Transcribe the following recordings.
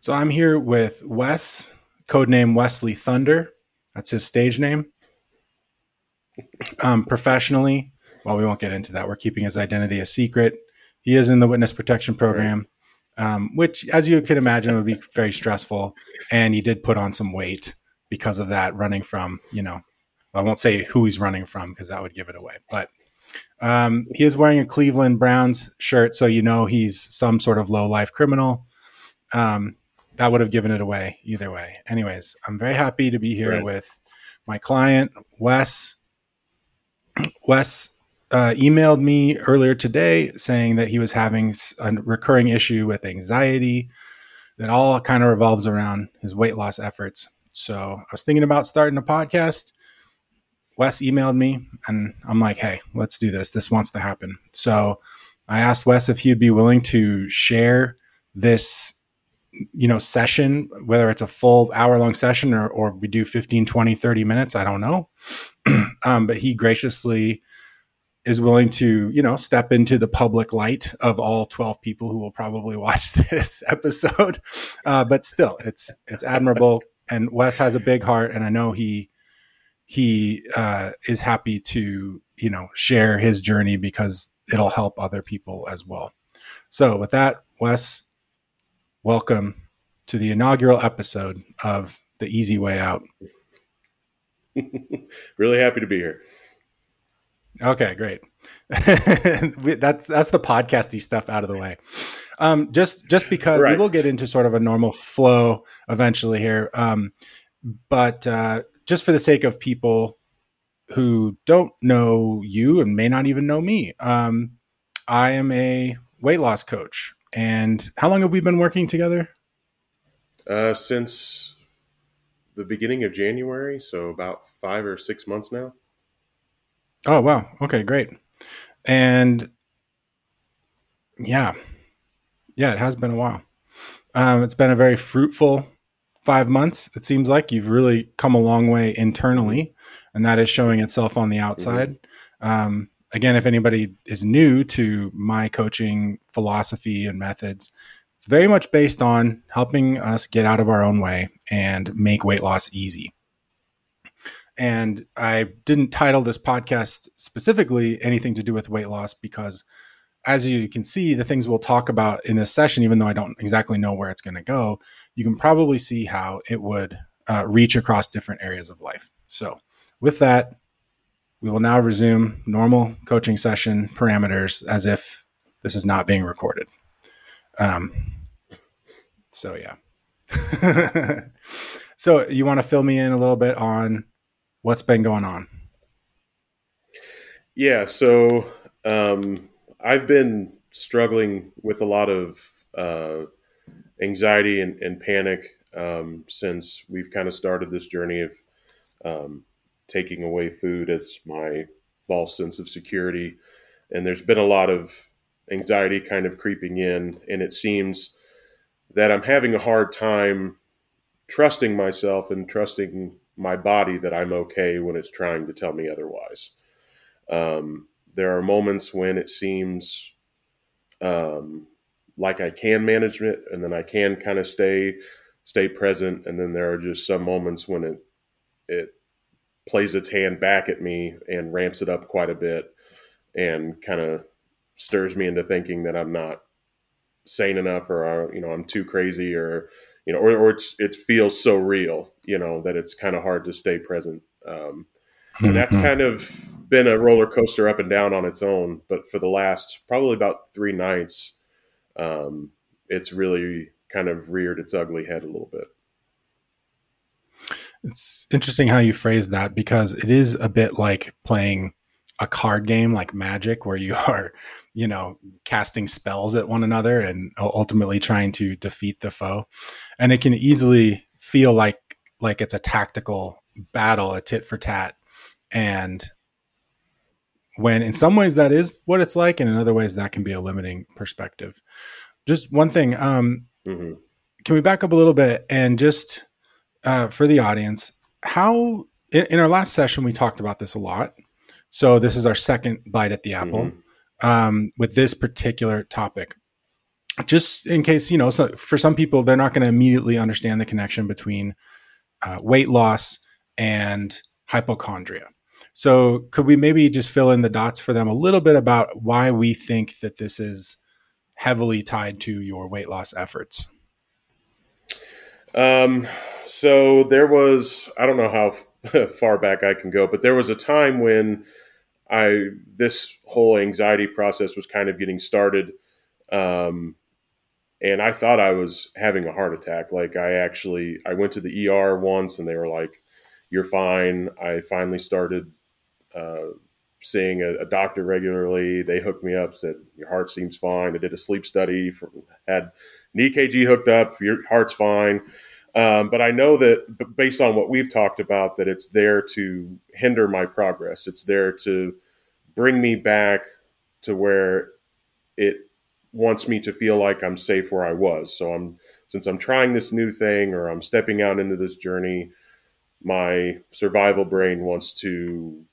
So I'm here with Wes, codename Wesley Thunder. That's his stage name. Um, professionally, well, we won't get into that. We're keeping his identity a secret. He is in the witness protection program, um, which, as you can imagine, would be very stressful. And he did put on some weight because of that, running from, you know, I won't say who he's running from because that would give it away. But um, he is wearing a Cleveland Browns shirt, so you know he's some sort of low life criminal. Um, that would have given it away either way. Anyways, I'm very happy to be here right. with my client, Wes. Wes uh, emailed me earlier today saying that he was having a recurring issue with anxiety that all kind of revolves around his weight loss efforts. So I was thinking about starting a podcast. Wes emailed me and I'm like, hey, let's do this. This wants to happen. So I asked Wes if he'd be willing to share this you know session whether it's a full hour long session or, or we do 15 20 30 minutes i don't know. Um, but he graciously is willing to you know step into the public light of all 12 people who will probably watch this episode. Uh, but still it's it's admirable. And wes has a big heart and i know he he uh, is happy to you know share his journey because it'll help other people as well. So with that wes welcome to the inaugural episode of The Easy Way Out. really happy to be here. Okay, great. that's that's the podcasty stuff out of the way. Um, just just because right. we will get into sort of a normal flow eventually here, um, but uh, just for the sake of people who don't know you and may not even know me, um, I am a weight loss coach. And how long have we been working together? Uh, since the beginning of January, so about five or six months now. Oh wow! Okay, great. And yeah, yeah, it has been a while. Um, it's been a very fruitful five months. It seems like you've really come a long way internally, and that is showing itself on the outside. Mm-hmm. Um, again, if anybody is new to my coaching philosophy and methods, it's very much based on helping us get out of our own way and make weight loss easy. And I didn't title this podcast specifically anything to do with weight loss because, as you can see, the things we'll talk about in this session, even though I don't exactly know where it's going to go, you can probably see how it would uh, reach across different areas of life. So, with that, we will now resume normal coaching session parameters as if this is not being recorded. Um, so yeah. so you want to fill me in a little bit on what's been going on? Yeah. So um, I've been struggling with a lot of uh, anxiety and, and panic um, since we've kind of started this journey of um, taking away food as my false sense of security. And there's been a lot of anxiety kind of creeping in. And it seems that I'm having a hard time trusting myself and trusting my body that I'm okay when it's trying to tell me otherwise. Um, there are moments when it seems um, like I can manage it, and then I can kind of stay stay present. And then there are just some moments when it it plays its hand back at me and ramps it up quite a bit and kind of stirs me into thinking that I'm not sane enough or uh, you know I'm too crazy or you know or, or it's it feels so real you know that it's kind of hard to stay present um, and that's mm-hmm. kind of been a roller coaster up and down on its own but for the last probably about three nights um, it's really kind of reared its ugly head a little bit it's interesting how you phrase that because it is a bit like playing a card game like magic where you are you know casting spells at one another and ultimately trying to defeat the foe. And it can easily feel like like it's a tactical battle a tit for tat. And when in some ways that is what it's like and in other ways that can be a limiting perspective. Just one thing um mm-hmm. can we back up a little bit and just uh, for the audience how in, in our last session we talked about this a lot so this is our second bite at the apple mm-hmm. um, with this particular topic. just in case, you know, so for some people, they're not going to immediately understand the connection between uh, weight loss and hypochondria. So, could we maybe just fill in the dots for them a little bit about why we think that this is heavily tied to your weight loss efforts? Um, so there was, I don't know how far back I can go, but there was a time when I, this whole anxiety process was kind of getting started. Um, and I thought I was having a heart attack. Like I actually, I went to the ER once and they were like, you're fine. I finally started, uh, seeing a, a, doctor regularly. They hooked me up, said your heart seems fine. I did a sleep study, had an EKG hooked up. Your heart's fine. Um, but I know that based on what we've talked about, that it's there to hinder my progress. It's there to bring me back to where it wants me to feel like I'm safe where I was. So I'm since I'm trying this new thing or I'm stepping out into this journey, my survival brain wants to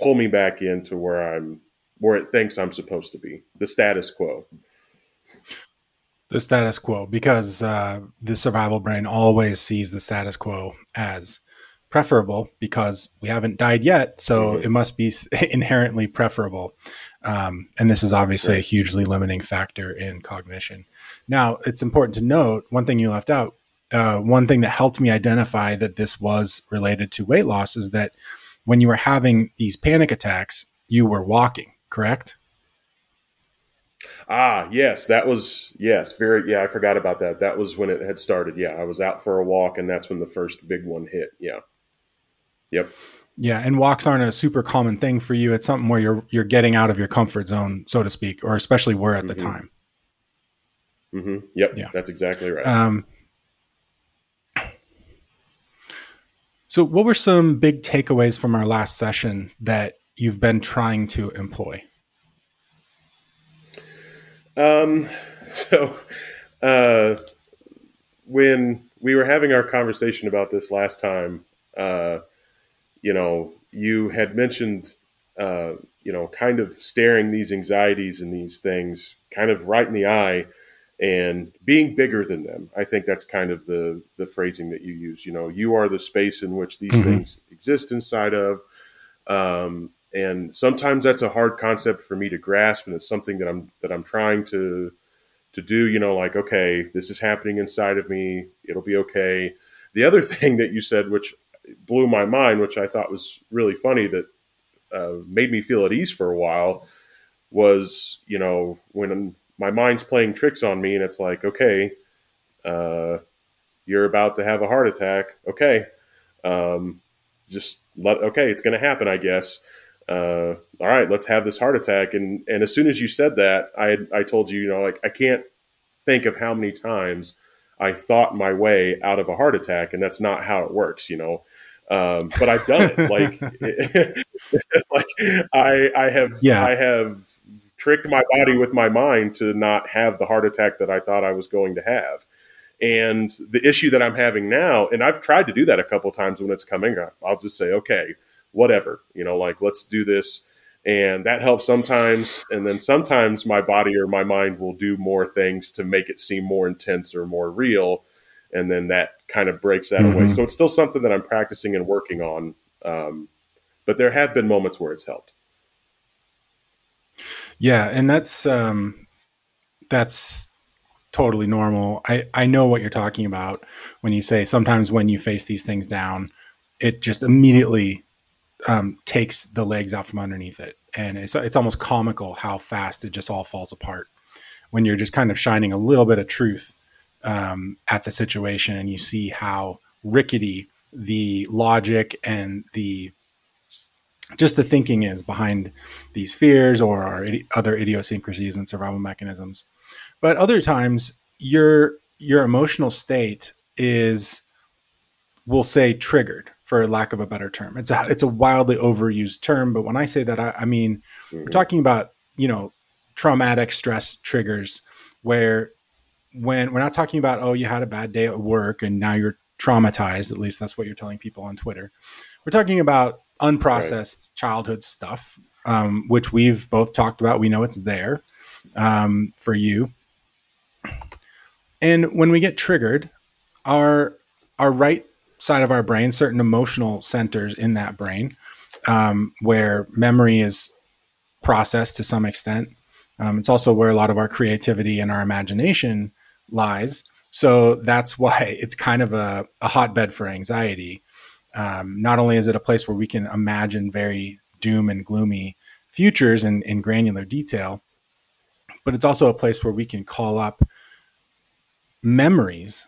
pull me back into where I'm where it thinks I'm supposed to be, the status quo. The status quo, because uh, the survival brain always sees the status quo as preferable because we haven't died yet, so mm-hmm. it must be inherently preferable. Um, and this is obviously right. a hugely limiting factor in cognition. Now, it's important to note one thing you left out. Uh, one thing that helped me identify that this was related to weight loss is that when you were having these panic attacks, you were walking, correct? Ah, yes, that was yes, very yeah, I forgot about that. That was when it had started. Yeah, I was out for a walk and that's when the first big one hit. Yeah. Yep. Yeah, and walks aren't a super common thing for you. It's something where you're you're getting out of your comfort zone, so to speak, or especially were at mm-hmm. the time. Mm-hmm. Yep. Yeah, that's exactly right. Um, So, what were some big takeaways from our last session that you've been trying to employ? Um, so, uh, when we were having our conversation about this last time, uh, you know, you had mentioned, uh, you know, kind of staring these anxieties and these things kind of right in the eye and being bigger than them. I think that's kind of the the phrasing that you use. You know, you are the space in which these mm-hmm. things exist inside of. Um, and sometimes that's a hard concept for me to grasp, and it's something that I'm that I'm trying to to do. You know, like okay, this is happening inside of me. It'll be okay. The other thing that you said, which blew my mind, which I thought was really funny, that uh, made me feel at ease for a while, was you know when my mind's playing tricks on me, and it's like, okay, uh, you're about to have a heart attack. Okay, um, just let. Okay, it's going to happen, I guess. Uh, all right, let's have this heart attack. And and as soon as you said that, I I told you, you know, like I can't think of how many times I thought my way out of a heart attack, and that's not how it works, you know. Um, but I've done it. like, like I I have yeah. I have tricked my body with my mind to not have the heart attack that I thought I was going to have. And the issue that I'm having now, and I've tried to do that a couple times when it's coming up, I'll just say, okay, whatever, you know, like let's do this. And that helps sometimes. And then sometimes my body or my mind will do more things to make it seem more intense or more real. And then that kind of breaks that mm-hmm. away. So it's still something that I'm practicing and working on. Um, but there have been moments where it's helped. Yeah, and that's um, that's totally normal. I I know what you're talking about when you say sometimes when you face these things down, it just immediately um, takes the legs out from underneath it, and it's it's almost comical how fast it just all falls apart when you're just kind of shining a little bit of truth um, at the situation, and you see how rickety the logic and the just the thinking is behind these fears or our other idiosyncrasies and survival mechanisms. But other times, your your emotional state is, we'll say, triggered for lack of a better term. It's a it's a wildly overused term, but when I say that, I, I mean mm-hmm. we're talking about you know traumatic stress triggers where when we're not talking about oh you had a bad day at work and now you're traumatized at least that's what you're telling people on twitter we're talking about unprocessed right. childhood stuff, um, which we've both talked about. We know it's there um, for you. And when we get triggered, our our right side of our brain, certain emotional centers in that brain, um, where memory is processed to some extent. Um, it's also where a lot of our creativity and our imagination lies. So that's why it's kind of a, a hotbed for anxiety. Um, not only is it a place where we can imagine very doom and gloomy futures in, in granular detail, but it's also a place where we can call up memories.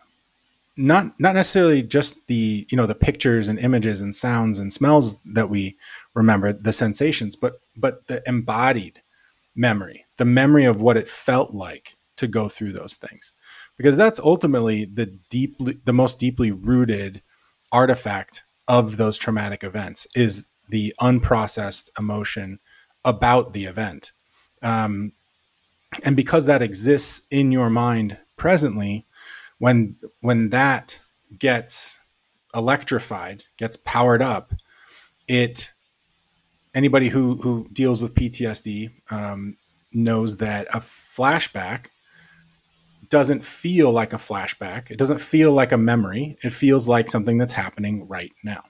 Not not necessarily just the you know the pictures and images and sounds and smells that we remember the sensations but but the embodied memory the memory of what it felt like to go through those things. Because that's ultimately the deeply the most deeply rooted artifact of those traumatic events is the unprocessed emotion about the event. Um, and because that exists in your mind presently when when that gets electrified, gets powered up, it anybody who who deals with PTSD um, knows that a flashback doesn't feel like a flashback. It doesn't feel like a memory. It feels like something that's happening right now.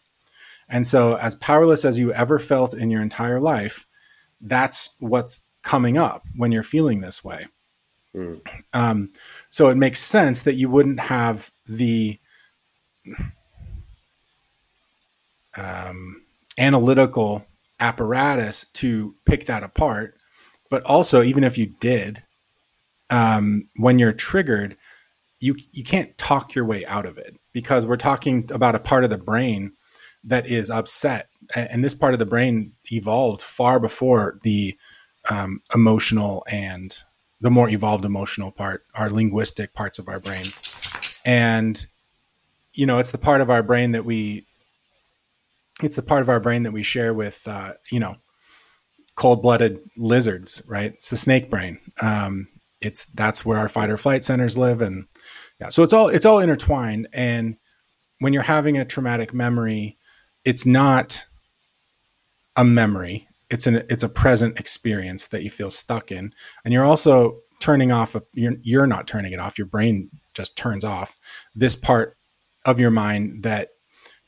And so, as powerless as you ever felt in your entire life, that's what's coming up when you're feeling this way. Mm. Um, so it makes sense that you wouldn't have the um, analytical apparatus to pick that apart. But also, even if you did, um, when you're triggered, you you can't talk your way out of it because we're talking about a part of the brain that is upset, and this part of the brain evolved far before the um, emotional and the more evolved emotional part, our linguistic parts of our brain. And, you know, it's the part of our brain that we, it's the part of our brain that we share with, uh, you know, cold blooded lizards, right? It's the snake brain. Um, it's, that's where our fight or flight centers live. And yeah, so it's all, it's all intertwined. And when you're having a traumatic memory, it's not a memory it's an it's a present experience that you feel stuck in and you're also turning off a, you're, you're not turning it off your brain just turns off this part of your mind that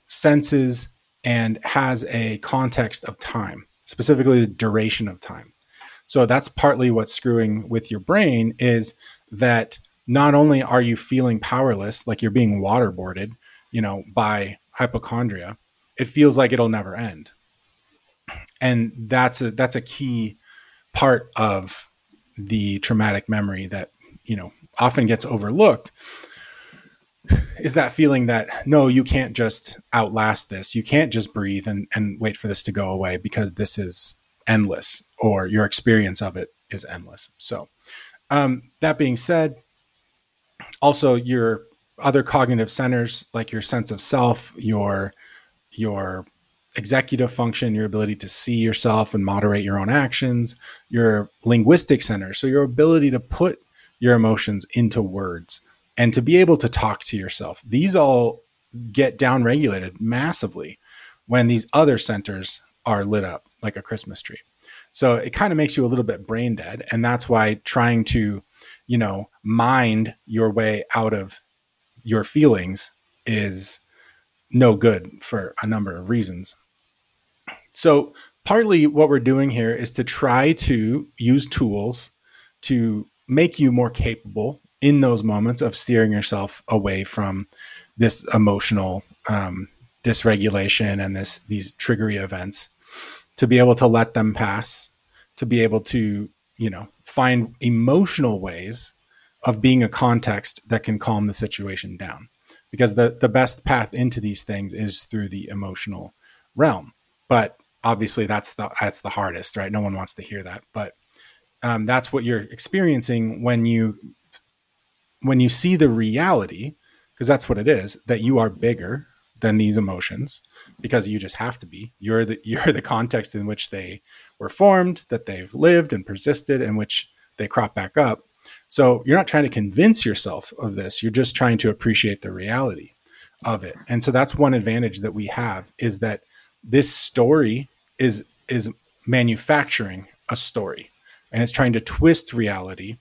senses and has a context of time specifically the duration of time so that's partly what's screwing with your brain is that not only are you feeling powerless like you're being waterboarded you know by hypochondria it feels like it'll never end. And that's a that's a key part of the traumatic memory that you know often gets overlooked is that feeling that no you can't just outlast this. You can't just breathe and, and wait for this to go away because this is endless or your experience of it is endless so um, that being said also your other cognitive centers like your sense of self your your executive function, your ability to see yourself and moderate your own actions, your linguistic center, so your ability to put your emotions into words and to be able to talk to yourself. These all get downregulated massively when these other centers are lit up like a Christmas tree. So it kind of makes you a little bit brain dead. And that's why trying to, you know, mind your way out of your feelings is no good for a number of reasons. So, partly what we're doing here is to try to use tools to make you more capable in those moments of steering yourself away from this emotional um, dysregulation and this these triggery events to be able to let them pass to be able to you know find emotional ways of being a context that can calm the situation down. Because the the best path into these things is through the emotional realm. But obviously that's the that's the hardest right? No one wants to hear that. But um, that's what you're experiencing when you when you see the reality because that's what it is that you are bigger than these emotions because you just have to be. You're the you're the context in which they were formed that they've lived and persisted in which they crop back up. So you're not trying to convince yourself of this. You're just trying to appreciate the reality of it. And so that's one advantage that we have is that this story is is manufacturing a story and it's trying to twist reality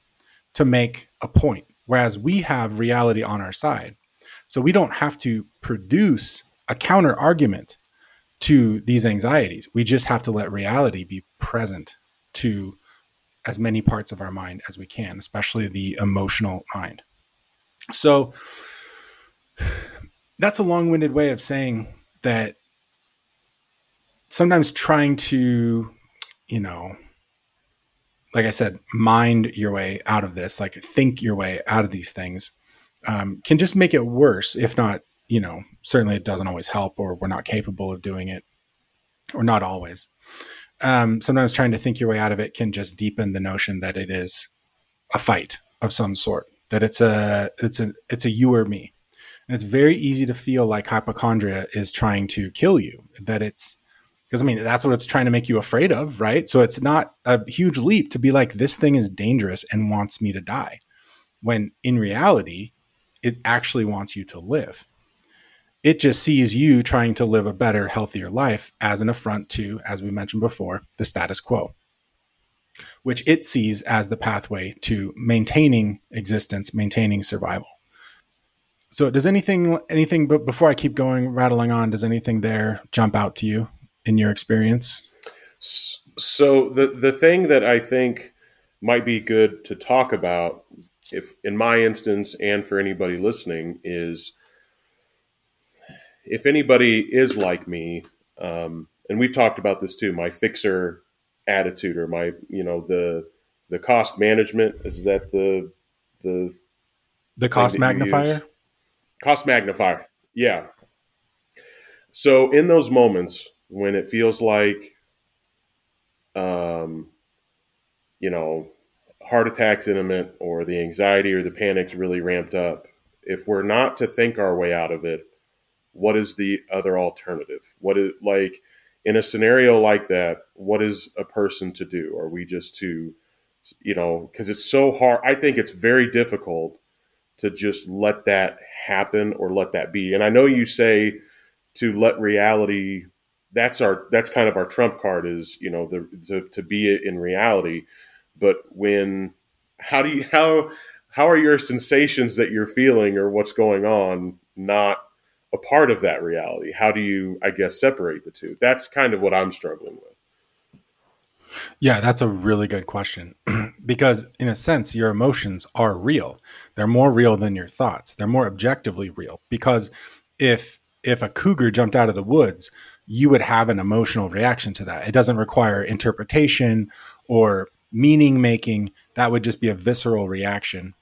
to make a point whereas we have reality on our side. So we don't have to produce a counter argument to these anxieties. We just have to let reality be present to as many parts of our mind as we can, especially the emotional mind. So that's a long winded way of saying that sometimes trying to, you know, like I said, mind your way out of this, like think your way out of these things, um, can just make it worse. If not, you know, certainly it doesn't always help, or we're not capable of doing it, or not always. Um, sometimes trying to think your way out of it can just deepen the notion that it is a fight of some sort, that it's a it's a it's a you or me, and it's very easy to feel like hypochondria is trying to kill you. That it's because I mean that's what it's trying to make you afraid of, right? So it's not a huge leap to be like this thing is dangerous and wants me to die, when in reality, it actually wants you to live. It just sees you trying to live a better, healthier life as an affront to, as we mentioned before, the status quo, which it sees as the pathway to maintaining existence, maintaining survival. So, does anything, anything, but before I keep going, rattling on, does anything there jump out to you? in your experience? So the the thing that I think might be good to talk about, if in my instance and for anybody listening, is if anybody is like me, um, and we've talked about this too, my fixer attitude or my you know the the cost management is that the the the cost magnifier? Cost magnifier yeah. So in those moments when it feels like, um, you know, heart attacks imminent or the anxiety or the panic's really ramped up, if we're not to think our way out of it, what is the other alternative? What is like in a scenario like that? What is a person to do? Are we just to, you know, because it's so hard. I think it's very difficult to just let that happen or let that be. And I know you say to let reality that's our that's kind of our trump card is you know the to, to be in reality but when how do you how how are your sensations that you're feeling or what's going on not a part of that reality. How do you i guess separate the two? That's kind of what i'm struggling with. Yeah that's a really good question. Because in a sense your emotions are real. They're more real than your thoughts. They're more objectively real. Because if if a cougar jumped out of the woods you would have an emotional reaction to that. It doesn't require interpretation or meaning making. That would just be a visceral reaction,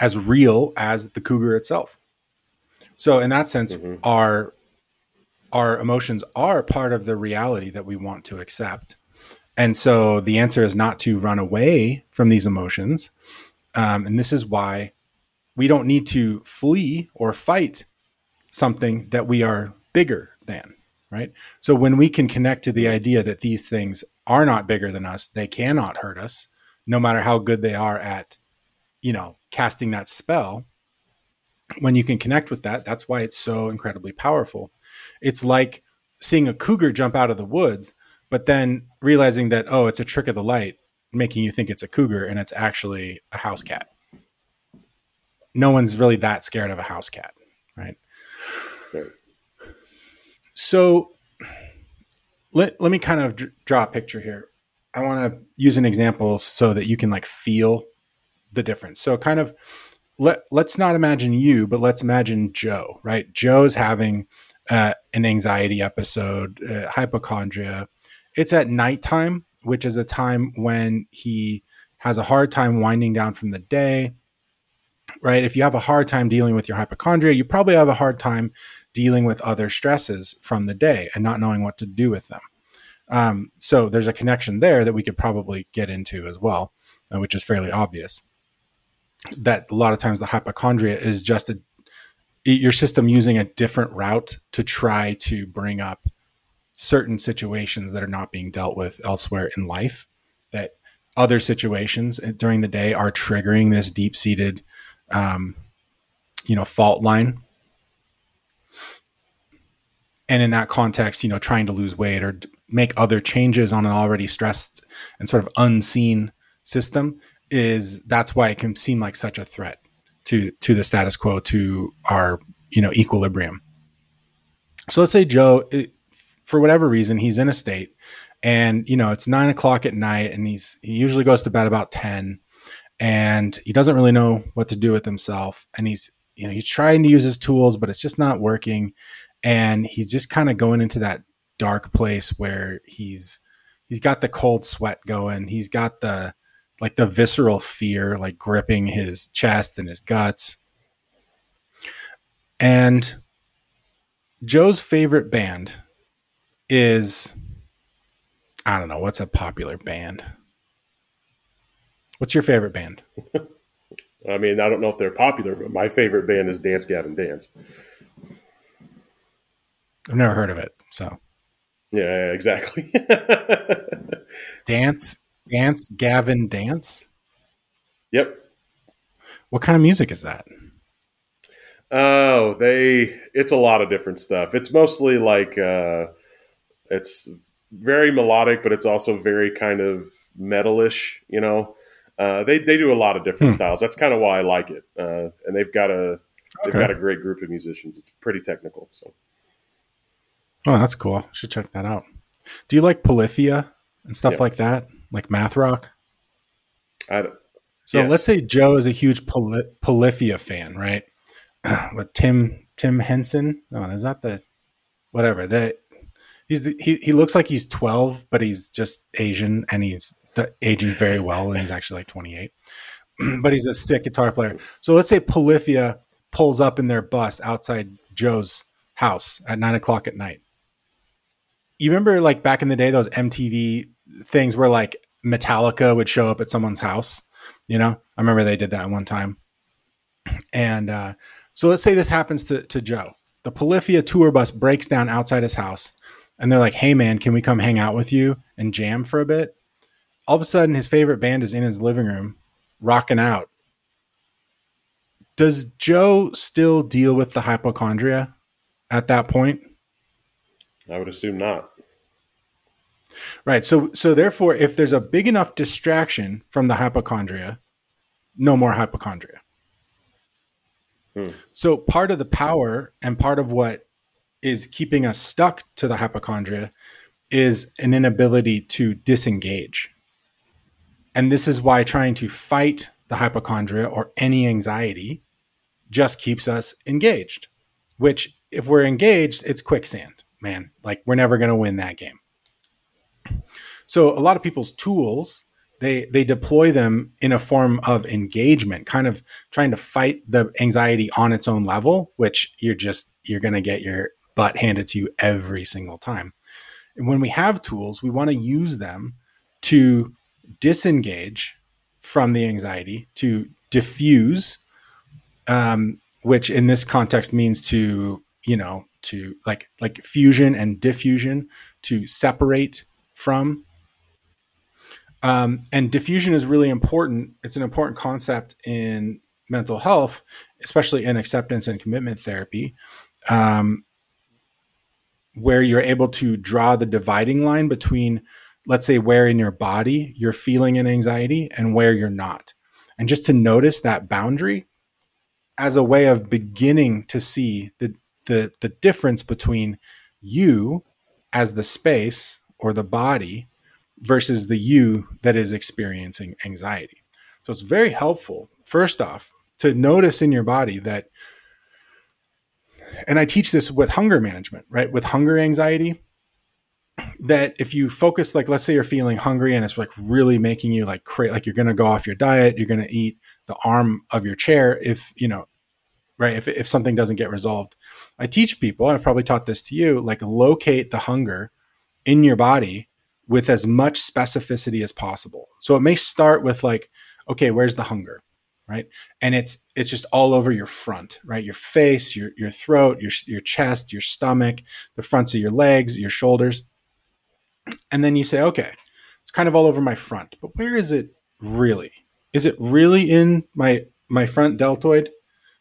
as real as the cougar itself. So, in that sense, mm-hmm. our our emotions are part of the reality that we want to accept. And so, the answer is not to run away from these emotions. Um, and this is why we don't need to flee or fight something that we are bigger than right? So when we can connect to the idea that these things are not bigger than us, they cannot hurt us, no matter how good they are at, you know, casting that spell. When you can connect with that, that's why it's so incredibly powerful. It's like seeing a cougar jump out of the woods, but then realizing that, oh, it's a trick of the light, making you think it's a cougar and it's actually a house cat. No one's really that scared of a house cat, right? So let, let me kind of d- draw a picture here. I want to use an example so that you can like feel the difference. So kind of let let's not imagine you, but let's imagine Joe, right? Joe's having uh, an anxiety episode, uh, hypochondria. It's at nighttime, which is a time when he has a hard time winding down from the day, right? If you have a hard time dealing with your hypochondria, you probably have a hard time dealing with other stresses from the day and not knowing what to do with them. Um, so there's a connection there that we could probably get into as well, uh, which is fairly obvious. That a lot of times the hypochondria is just a your system using a different route to try to bring up certain situations that are not being dealt with elsewhere in life. That other situations during the day are triggering this deep seated, um, you know, fault line and in that context you know trying to lose weight or make other changes on an already stressed and sort of unseen system is that's why it can seem like such a threat to to the status quo to our you know equilibrium. So let's say joe it, for whatever reason he's in a state and you know it's nine o'clock at night and he's he usually goes to bed about 10 and he doesn't really know what to do with himself and he's you know he's trying to use his tools but it's just not working. And he's just kind of going into that dark place where he's he's got the cold sweat going. He's got the like the visceral fear like gripping his chest and his guts and joe's favorite band is i don't know what's a popular band what's your favorite band I mean, I don't know if they're popular, but my favorite band is Dance Gavin Dance. i've never heard of it so Yeah, yeah, exactly. dance dance gavin dance yep. what kind of music is that Oh, they. It's a lot of different stuff. It's mostly like uh, it's very melodic, but it's also very kind of metalish. You know, uh, they they do a lot of different Hmm. styles. That's kind of why I like it. Uh, and they've got a they've Okay. got a great group of musicians. It's pretty technical. So Oh, that's cool. Should check that out. Do you like Polyphia and stuff Yeah. like that? Like math rock? I don't- So Yes. let's say Joe is a huge Poly- Polyphia fan, right? What Tim Tim Henson? Oh, is that the whatever that he's the, he he looks like he's twelve, but he's just Asian and he's uh, aging very well, and he's actually like twenty eight. but he's a sick guitar player. So let's say Polyphia pulls up in their bus outside Joe's house at nine o'clock at night. You remember like back in the day those MTV things where like Metallica would show up at someone's house? You know, I remember they did that one time. And uh, so let's say this happens to, to Joe. The Polyphia tour bus breaks down outside his house, and they're like, hey, man, can we come hang out with you and jam for a bit? All of a sudden, his favorite band is in his living room, rocking out. Does Joe still deal with the hypochondria at that point? I would assume not. Right. So so therefore, if there's a big enough distraction from the hypochondria, no more hypochondria. Hmm. So part of the power and part of what is keeping us stuck to the hypochondria is an inability to disengage. And this is why trying to fight the hypochondria or any anxiety just keeps us engaged, which if we're engaged, it's quicksand, man. Like we're never going to win that game. So a lot of people's tools, they they deploy them in a form of engagement, kind of trying to fight the anxiety on its own level, which you're just you're going to get your butt handed to you every single time. And when we have tools, we want to use them to disengage from the anxiety, to diffuse, um, which in this context means to you know to like like fusion and diffusion to separate from um, and diffusion is really important. It's an important concept in mental health especially in acceptance and commitment therapy um, where you're able to draw the dividing line between let's say where in your body you're feeling an anxiety and where you're not. And just to notice that boundary as a way of beginning to see the the the difference between you as the space or the body versus the you that is experiencing anxiety. So it's very helpful first off to notice in your body that and I teach this with hunger management, right? With hunger anxiety that if you focus like let's say you're feeling hungry and it's like really making you like cra- like you're going to go off your diet, you're going to eat the arm of your chair if, you know, right if, if something doesn't get resolved i teach people and i've probably taught this to you like locate the hunger in your body with as much specificity as possible. So it may start with like okay where's the hunger right? And it's it's just all over your front right? Your face your your throat your your chest your stomach the fronts of your legs your shoulders. And then you say okay it's kind of all over my front but where is it really? Is it really in my my front deltoid?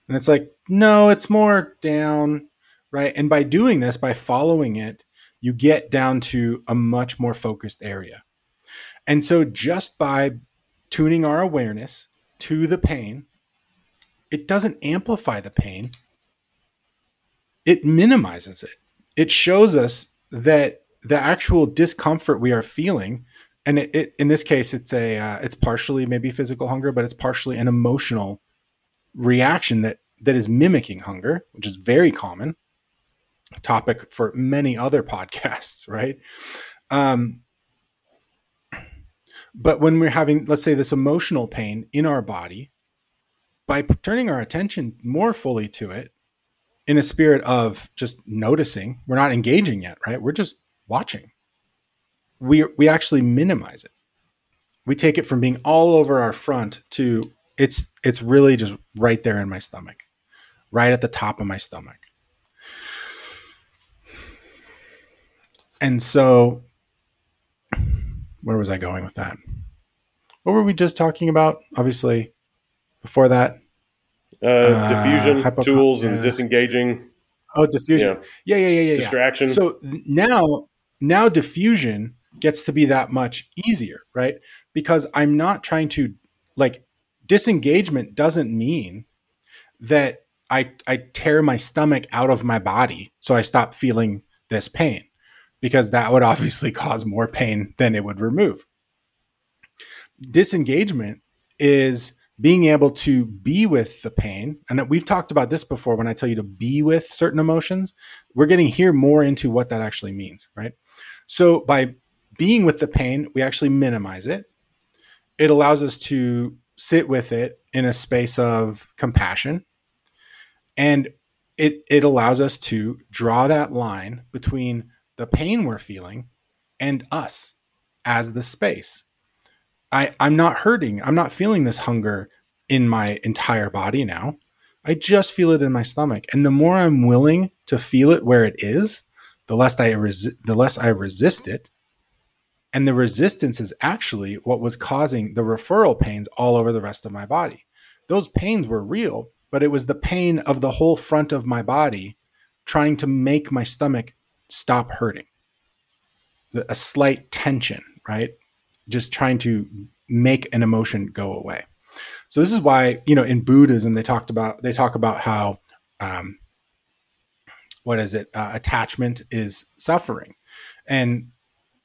And it's like, no, it's more down, right? And by doing this, by following it, you get down to a much more focused area. And so just by tuning our awareness to the pain, it doesn't amplify the pain, it minimizes it. It shows us that the actual discomfort we are feeling and it, it, in this case it's a uh, it's partially maybe physical hunger but it's partially an emotional reaction that that is mimicking hunger which is very common topic for many other podcasts right um but when we're having let's say this emotional pain in our body by turning our attention more fully to it in a spirit of just noticing we're not engaging yet right we're just watching we we actually minimize it. We take it from being all over our front to it's it's really just right there in my stomach, right at the top of my stomach. And so where was I going with that? What were we just talking about? Obviously, before that, uh, uh diffusion tools and disengaging. Oh, diffusion. Yeah, yeah, yeah, yeah. yeah Distraction. Yeah. So now, now diffusion gets to be that much easier, right? Because I'm not trying to like disengagement doesn't mean that I I tear my stomach out of my body so I stop feeling this pain because that would obviously cause more pain than it would remove. Disengagement is being able to be with the pain. And we've talked about this before when I tell you to be with certain emotions. We're getting here more into what that actually means, right? So by being with the pain, we actually minimize it. It allows us to sit with it in a space of compassion. And it, it allows us to draw that line between the pain we're feeling and us as the space. I, I'm not hurting. I'm not feeling this hunger in my entire body now. I just feel it in my stomach. And the more I'm willing to feel it where it is, the less I resi- the less I resist it, and the resistance is actually what was causing the referral pains all over the rest of my body. Those pains were real, but it was the pain of the whole front of my body trying to make my stomach stop hurting. A slight tension, right? Just trying to make an emotion go away. So this is why, you know, in Buddhism, they talked about, they talk about how, um, what is it? Uh, attachment is suffering. And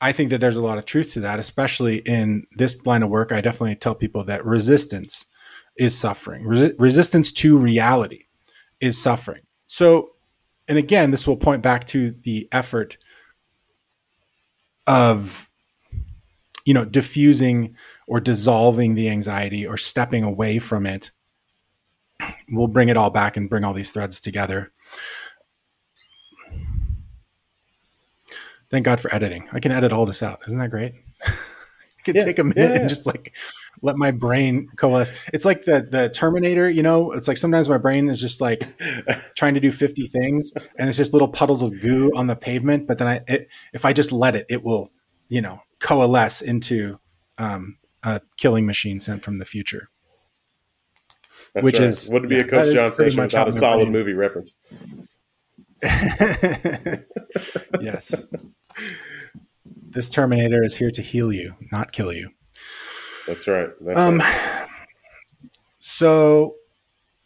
I think that there's a lot of truth to that, especially in this line of work. I definitely tell people that resistance is suffering. Resi- resistance to reality is suffering. So, and again, this will point back to the effort of, you know, diffusing or dissolving the anxiety or stepping away from it. We'll bring it all back and bring all these threads together. Thank God for editing. I can edit all this out. Isn't that great? I can yeah, take a minute yeah, yeah. and just like let my brain coalesce. It's like the the Terminator, you know. It's like sometimes my brain is just like trying to do fifty things, and it's just little puddles of goo on the pavement. But then I, it, if I just let it, it will, you know, coalesce into um, a killing machine sent from the future. That's which right. is would be a Coach John without a solid brain. movie reference. yes. This Terminator is here to heal you, not kill you. That's right. That's um, right. So,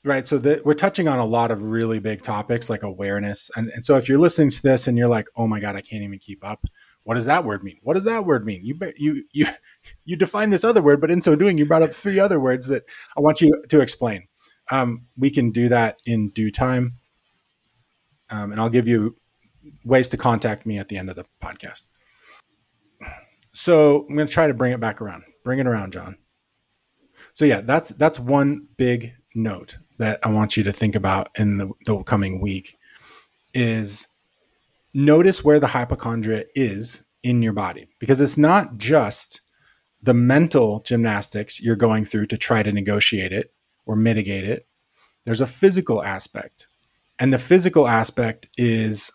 right. So the, we're touching on a lot of really big topics like awareness. And, and so if you're listening to this and you're like, oh my God, I can't even keep up. What does that word mean? What does that word mean? You you you you define this other word, but in so doing, you brought up three other words that I want you to explain. Um, we can do that in due time um, and I'll give you ways to contact me at the end of the podcast. So I'm going to try to bring it back around. Bring it around, John. So yeah, that's that's one big note that I want you to think about in the, the coming week is notice where the hypochondria is in your body because it's not just the mental gymnastics you're going through to try to negotiate it or mitigate it. There's a physical aspect and the physical aspect is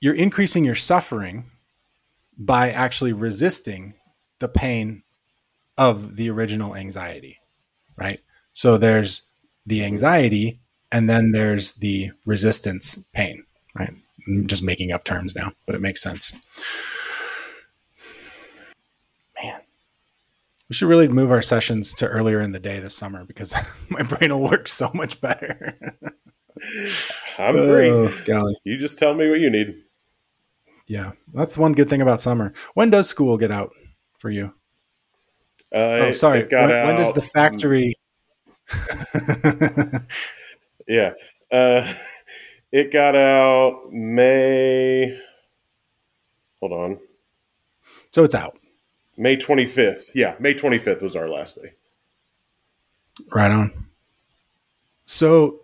you're increasing your suffering by actually resisting the pain of the original anxiety, right? So there's the anxiety and then there's the resistance pain, right? I'm just making up terms now, but it makes sense. Man, We should really move our sessions to earlier in the day this summer because my brain will work so much better. I'm free. Oh, golly. You just tell me what you need. Yeah, that's one good thing about summer. When does school get out for you? Uh, oh, sorry. When, when does the factory? Yeah. Uh, it got out May. Hold on. so it's out. May 25th. Yeah, May 25th was our last day. Right on. So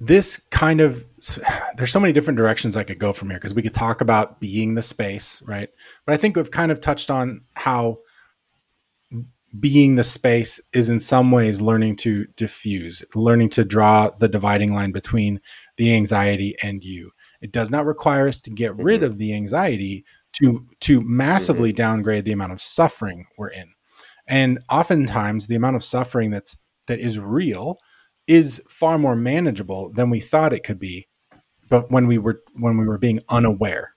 this kind of there's so many different directions I could go from here because we could talk about being the space, right? But I think we've kind of touched on how being the space is in some ways learning to diffuse, learning to draw the dividing line between the anxiety and you. It does not require us to get rid Mhm. of the anxiety to to massively downgrade the amount of suffering we're in. And oftentimes the amount of suffering that's that is real is far more manageable than we thought it could be but when we were when we were being unaware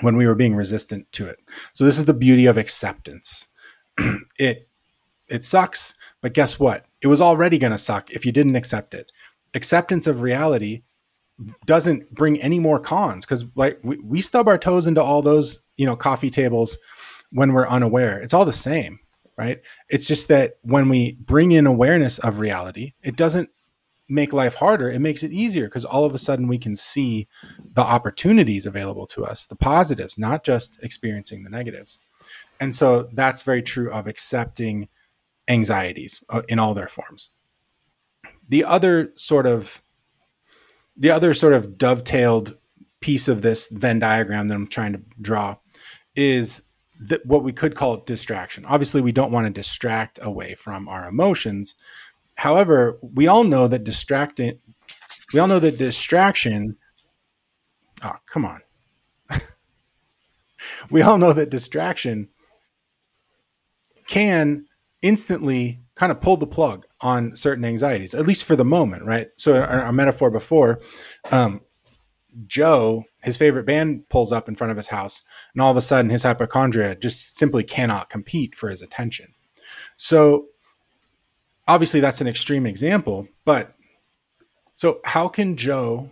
when we were being resistant to it. So this is the beauty of acceptance. It it sucks but guess what? It was already going to suck if you didn't accept it. Acceptance of reality doesn't bring any more cons because like we, we stub our toes into all those you know coffee tables when we're unaware. It's all the same right? It's just that when we bring in awareness of reality it doesn't make life harder. It makes it easier because all of a sudden we can see the opportunities available to us the positives not just experiencing the negatives. And so that's very true of accepting anxieties uh, in all their forms. The other sort of the other sort of dovetailed piece of this venn diagram that i'm trying to draw is that what we could call distraction. Obviously we don't want to distract away from our emotions. However we all know that distracting we all know that distraction oh come on. We all know that distraction can instantly kind of pull the plug on certain anxieties at least for the moment right? So our, our metaphor before um, joe his favorite band pulls up in front of his house and all of a sudden his hypochondria just simply cannot compete for his attention. So obviously that's an extreme example but so how can joe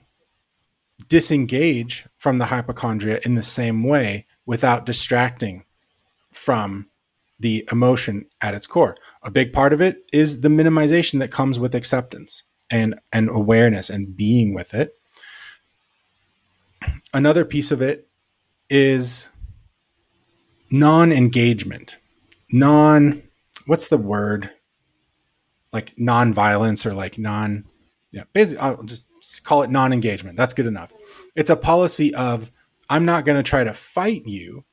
disengage from the hypochondria in the same way without distracting from the emotion at its core? A big part of it is the minimization that comes with acceptance and and awareness and being with it another piece of it is non-engagement. Non what's the word? Like non-violence or like non yeah basically i'll just call it non-engagement. That's good enough. It's a policy of i'm not going to try to fight you.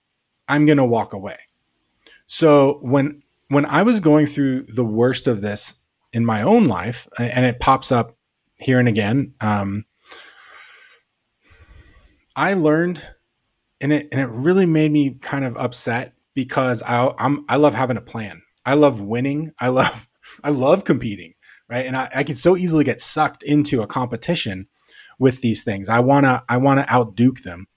I'm going to walk away. So when when i was going through the worst of this in my own life and it pops up here and again um, i learned and it and it really made me kind of upset because I I'm I love having a plan. I love winning. I love I love competing, right? And I, I can so easily get sucked into a competition with these things. I wanna I wanna outduke them.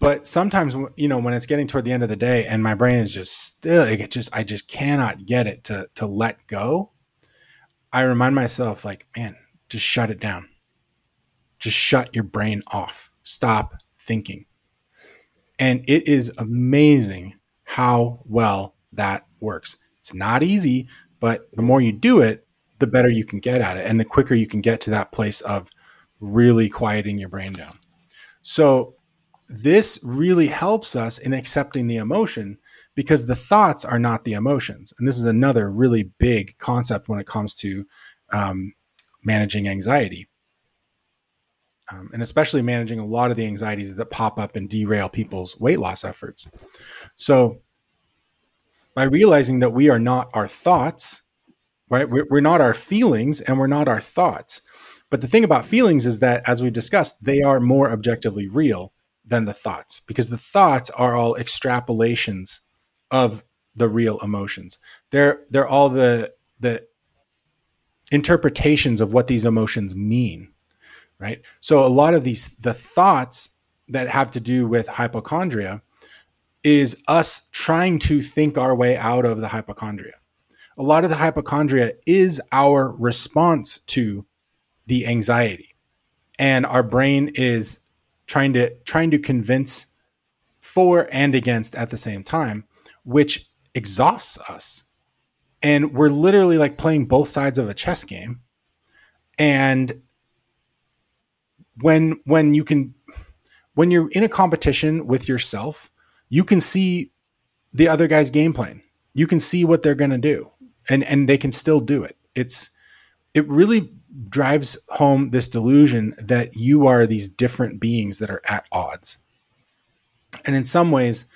But sometimes you know when it's getting toward the end of the day and my brain is just still it just I just cannot get it to to let go. I remind myself like, man, just shut it down. Just shut your brain off. Stop thinking and it is amazing how well that works. It's not easy, but the more you do it, the better you can get at it and the quicker you can get to that place of really quieting your brain down. So, this really helps us in accepting the emotion because the thoughts are not the emotions. And this is another really big concept when it comes to um, managing anxiety um, and especially managing a lot of the anxieties that pop up and derail people's weight loss efforts. So, by realizing that we are not our thoughts, right? We're, we're not our feelings and we're not our thoughts. But the thing about feelings is that, as we've discussed, they are more objectively real than the thoughts because the thoughts are all extrapolations of the real emotions. They're they're all the the interpretations of what these emotions mean right so a lot of these the thoughts that have to do with hypochondria is us trying to think our way out of the hypochondria. A lot of the hypochondria is our response to the anxiety. And our brain is trying to trying to convince for and against at the same time, which exhausts us. And we're literally like playing both sides of a chess game. And when when you can when you're in a competition with yourself, you can see the other guy's game plan. You can see what they're going to do and and they can still do it. It's it really drives home this delusion that you are these different beings that are at odds. And in some ways,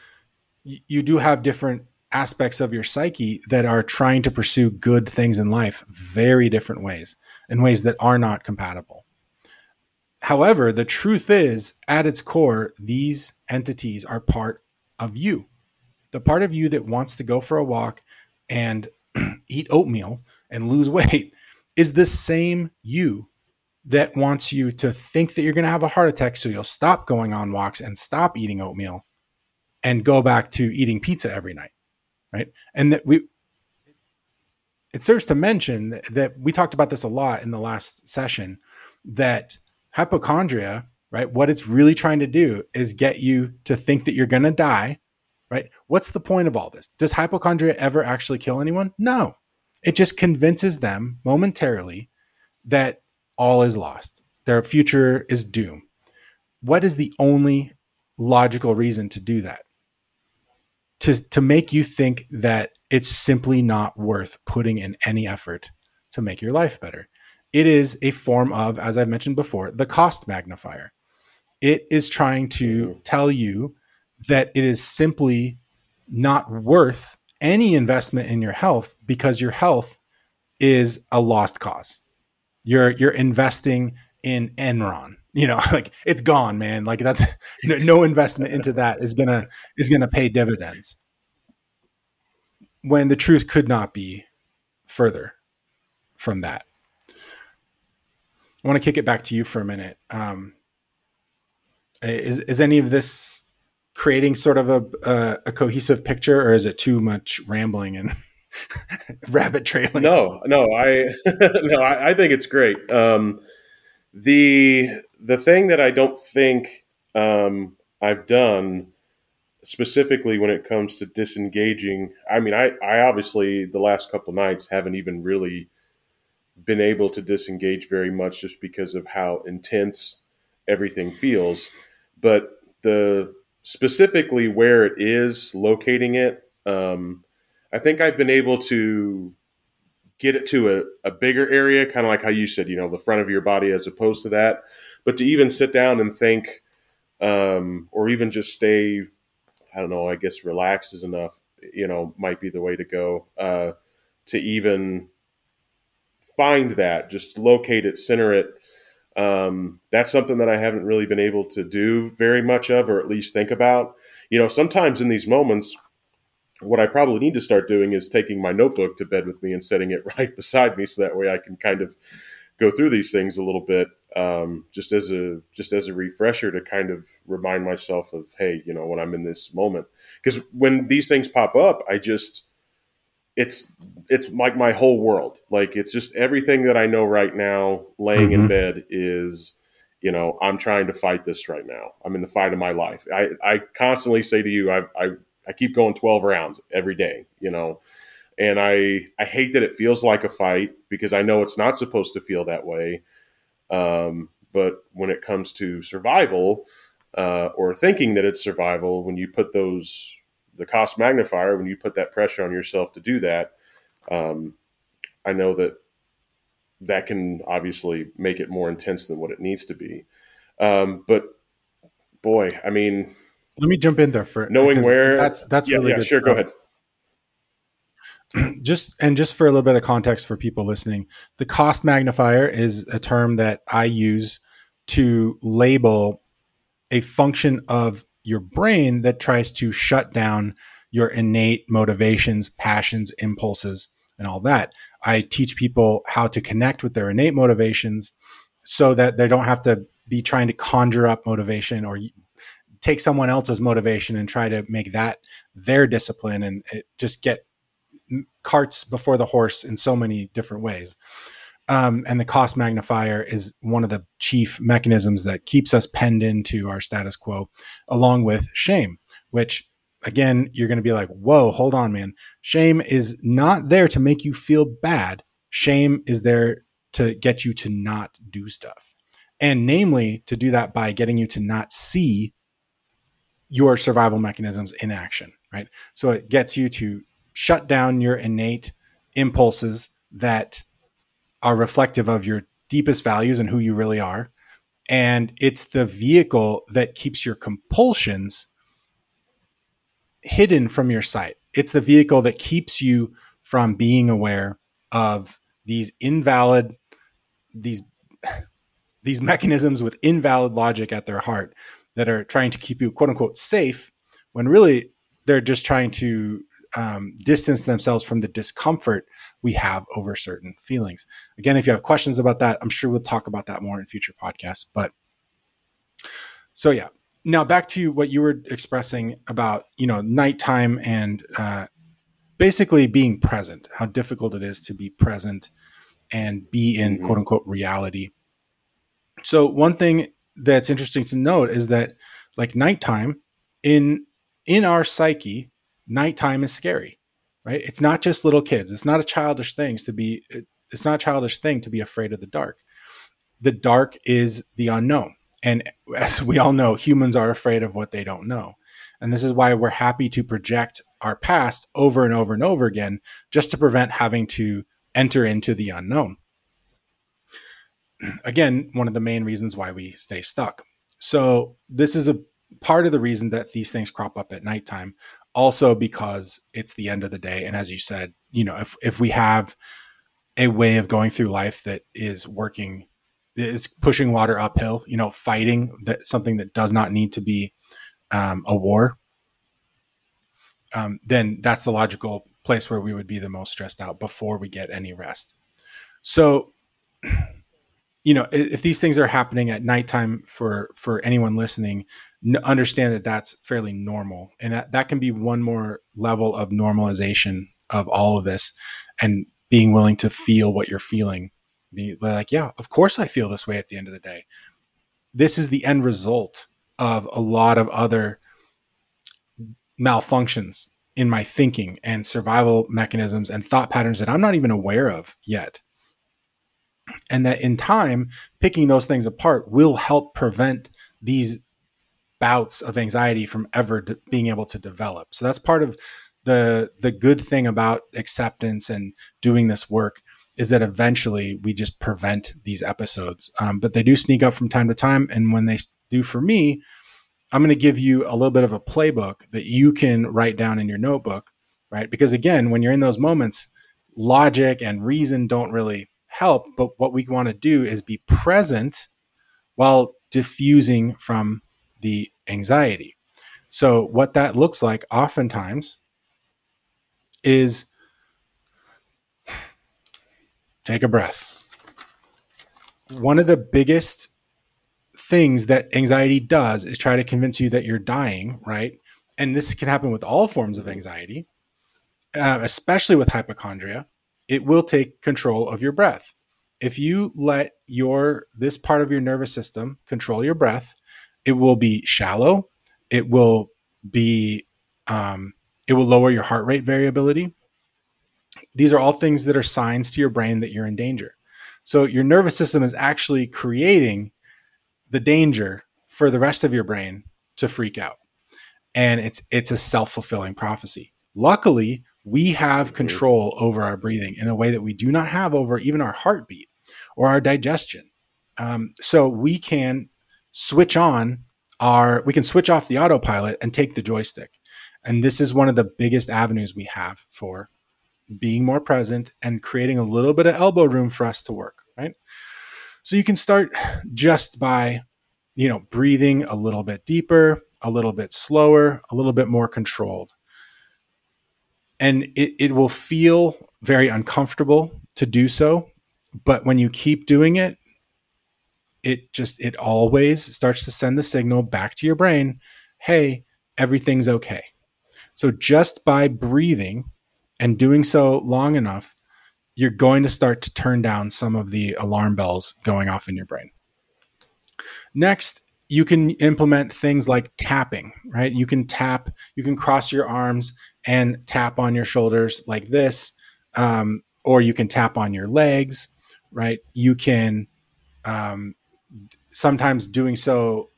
you do have different aspects of your psyche that are trying to pursue good things in life very different ways in ways that are not compatible. However, the truth is, at its core, these entities are part of you. The part of you that wants to go for a walk and eat oatmeal and lose weight is the same you that wants you to think that you're going to have a heart attack so you'll stop going on walks and stop eating oatmeal and go back to eating pizza every night right and that we it serves to mention that, we talked about this a lot in the last session that hypochondria right what it's really trying to do is get you to think that you're going to die right? What's the point of all this? Does hypochondria ever actually kill anyone? No. It just convinces them momentarily that all is lost. Their future is doom what is the only logical reason to do that? To to make you think that it's simply not worth putting in any effort to make your life better. It is a form of, as I've mentioned before, the cost magnifier. It is trying to tell you that it is simply not worth any investment in your health because your health is a lost cause. You're you're investing in Enron. You know, like it's gone, man. Like that's no, no investment into that is gonna is gonna pay dividends when the truth could not be further from that. I want to kick it back to you for a minute. Um, is is any of this creating sort of a, a, a cohesive picture, or is it too much rambling and rabbit trailing? No, no, I no, I, I, think it's great. Um, the the thing that I don't think um, I've done specifically when it comes to disengaging i mean i i obviously the last couple nights haven't even really been able to disengage very much just because of how intense everything feels. But the specifically where it is locating it um, i think i've been able to get it to a, a bigger area kind of like how you said you know the front of your body as opposed to that. But to even sit down and think um, or even just stay I don't know, I guess relaxed is enough, you know, might be the way to go uh, to even find that, just locate it, center it. Um, that's something that I haven't really been able to do very much of, or at least think about. You know, sometimes in these moments, what I probably need to start doing is taking my notebook to bed with me and setting it right beside me so that way I can kind of go through these things a little bit um, just as a just as a refresher to kind of remind myself of hey you know when i'm in this moment because when these things pop up i just it's it's like my whole world. Like it's just everything that i know right now laying mm-hmm. in bed is you know i'm trying to fight this right now. I'm in the fight of my life. I i constantly say to you i i, I keep going 12 rounds every day you know? And i i hate that it feels like a fight because i know it's not supposed to feel that way. Um, but when it comes to survival uh, or thinking that it's survival, when you put those the cost magnifier, when you put that pressure on yourself to do that, um, I know that that can obviously make it more intense than what it needs to be. Um, but boy, I mean, let me jump in there for knowing where that's that's yeah, really yeah, good sure. Stuff. Go ahead. just and just for a little bit of context for people listening, the cost magnifier is a term that I use to label a function of your brain that tries to shut down your innate motivations, passions, impulses, and all that. I teach people how to connect with their innate motivations so that they don't have to be trying to conjure up motivation or take someone else's motivation and try to make that their discipline and just get carts before the horse in so many different ways. Um, and the cost magnifier is one of the chief mechanisms that keeps us penned into our status quo, along with shame, which again, you're going to be like, whoa, hold on, man. Shame is not there to make you feel bad. Shame is there to get you to not do stuff. And namely, to do that by getting you to not see your survival mechanisms in action, right? So it gets you to shut down your innate impulses that are reflective of your deepest values and who you really are. And it's the vehicle that keeps your compulsions hidden from your sight. It's the vehicle that keeps you from being aware of these invalid, these these mechanisms with invalid logic at their heart that are trying to keep you quote unquote safe when really they're just trying to um, distance themselves from the discomfort we have over certain feelings. Again, if you have questions about that, I'm sure we'll talk about that more in future podcasts. But so yeah. Now back to what you were expressing about you know nighttime and uh, basically being present. How difficult it is to be present and be in mm-hmm. quote unquote reality. So one thing that's interesting to note is that like nighttime in in our psyche nighttime is scary, right? It's not just little kids. It's not a childish thing to be. It's not a childish thing to be afraid of the dark. The dark is the unknown, and as we all know, humans are afraid of what they don't know. And this is why we're happy to project our past over and over and over again, just to prevent having to enter into the unknown. Again, one of the main reasons why we stay stuck. So, this is a part of the reason that these things crop up at nighttime also because it's the end of the day and as you said you know if if we have a way of going through life that is working is pushing water uphill you know fighting that something that does not need to be um, a war um, then that's the logical place where we would be the most stressed out before we get any rest. So you know if these things are happening at nighttime for for anyone listening understand that that's fairly normal. And that, that can be one more level of normalization of all of this and being willing to feel what you're feeling. Be like yeah of course i feel this way at the end of the day. This is the end result of a lot of other malfunctions in my thinking and survival mechanisms and thought patterns that i'm not even aware of yet and that in time picking those things apart will help prevent these bouts of anxiety from ever de- being able to develop. So that's part of the the good thing about acceptance and doing this work is that eventually we just prevent these episodes. Um, but they do sneak up from time to time, and when they do for me, I'm going to give you a little bit of a playbook that you can write down in your notebook, right? Because again, when you're in those moments, logic and reason don't really help. But what we want to do is be present while diffusing from the anxiety. So, what that looks like oftentimes is take a breath. One of the biggest things that anxiety does is try to convince you that you're dying, right? And this can happen with all forms of anxiety, uh, especially with hypochondria. It will take control of your breath. If you let your this part of your nervous system control your breath, it will be shallow. It will be um, it will lower your heart rate variability. These are all things that are signs to your brain that you're in danger. So your nervous system is actually creating the danger for the rest of your brain to freak out. And it's it's a self-fulfilling prophecy. Luckily, we have control over our breathing in a way that we do not have over even our heartbeat or our digestion. Um, so we can switch on our we can switch off the autopilot and take the joystick. And this is one of the biggest avenues we have for being more present and creating a little bit of elbow room for us to work, right? So you can start just by, you know, breathing a little bit deeper, a little bit slower, a little bit more controlled. And it, it will feel very uncomfortable to do so. But when you keep doing it, it just it always starts to send the signal back to your brain hey, everything's okay. So just by breathing and doing so long enough, you're going to start to turn down some of the alarm bells going off in your brain. Next, you can implement things like tapping, right? You can tap, you can cross your arms and tap on your shoulders like this, um, or you can tap on your legs, right? You can um, sometimes doing so,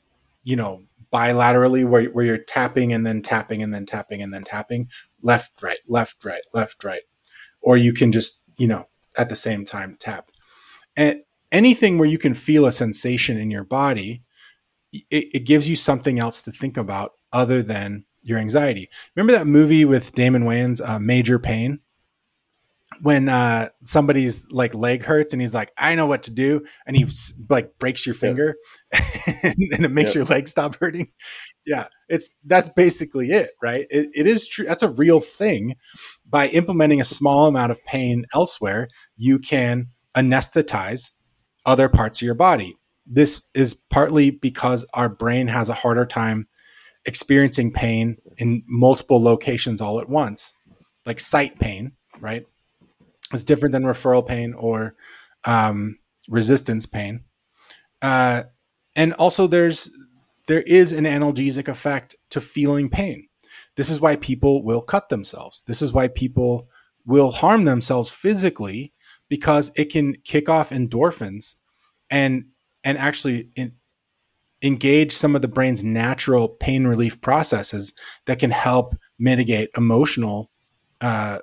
you know, bilaterally where, where you're tapping and then tapping and then tapping and then tapping left, right, left, right, left, right. Or you can just, you know, at the same time tap. And anything where you can feel a sensation in your body, it, it gives you something else to think about other than your anxiety. Remember that movie with Damon Wayans, uh, Major Payne? when uh somebody's like leg hurts and he's like i know what to do and he like breaks your finger yeah. and it makes yeah. your leg stop hurting yeah it's that's basically it right it, it is true that's a real thing by implementing a small amount of pain elsewhere you can anesthetize other parts of your body this is partly because our brain has a harder time experiencing pain in multiple locations all at once like site pain right is different than referral pain or um, resistance pain. Uh, and also, there's there is an analgesic effect to feeling pain. This is why people will cut themselves. This is why people will harm themselves physically because it can kick off endorphins and and actually in, engage some of the brain's natural pain relief processes that can help mitigate emotional uh,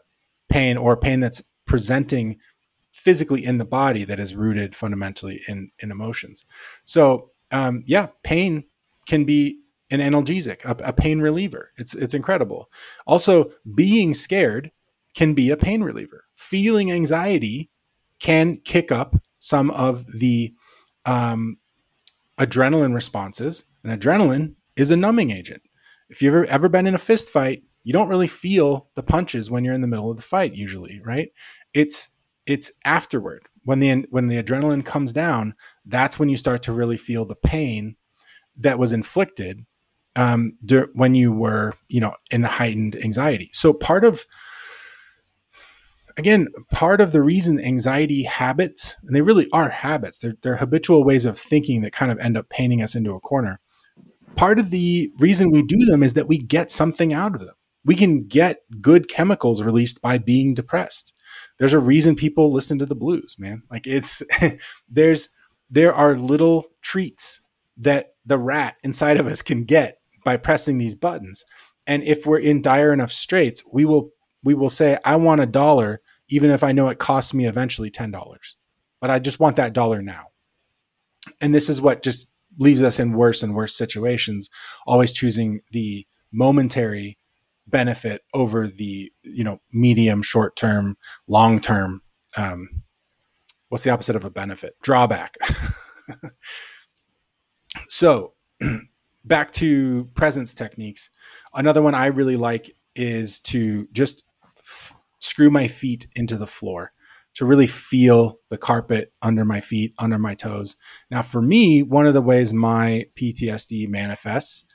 pain or pain that's presenting physically in the body that is rooted fundamentally in in emotions. So um, yeah, pain can be an analgesic, a, a, pain reliever. It's it's incredible. Also, being scared can be a pain reliever. Feeling anxiety can kick up some of the um, adrenaline responses, and adrenaline is a numbing agent. If you've ever, been in a fist fight, you don't really feel the punches when you're in the middle of the fight usually, right? It's it's afterward when the when the adrenaline comes down, that's when you start to really feel the pain that was inflicted um, when you were, you know, in the heightened anxiety. So part of again, part of the reason anxiety habits, and they really are habits, they're, they're habitual ways of thinking that kind of end up painting us into a corner. Part of the reason we do them is that we get something out of them we can get good chemicals released by being depressed. There's a reason people listen to the blues, man. Like it's there's there are little treats that the rat inside of us can get by pressing these buttons. And if we're in dire enough straits, we will we will say, I want a dollar, even if I know it costs me eventually ten dollars. But I just want that dollar now. And this is what just leaves us in worse and worse situations, always choosing the momentary benefit over the you know medium short term long term um, what's the opposite of a benefit drawback so back to presence techniques another one i really like is to just f- screw my feet into the floor to really feel the carpet under my feet under my toes now for me one of the ways my ptsd manifests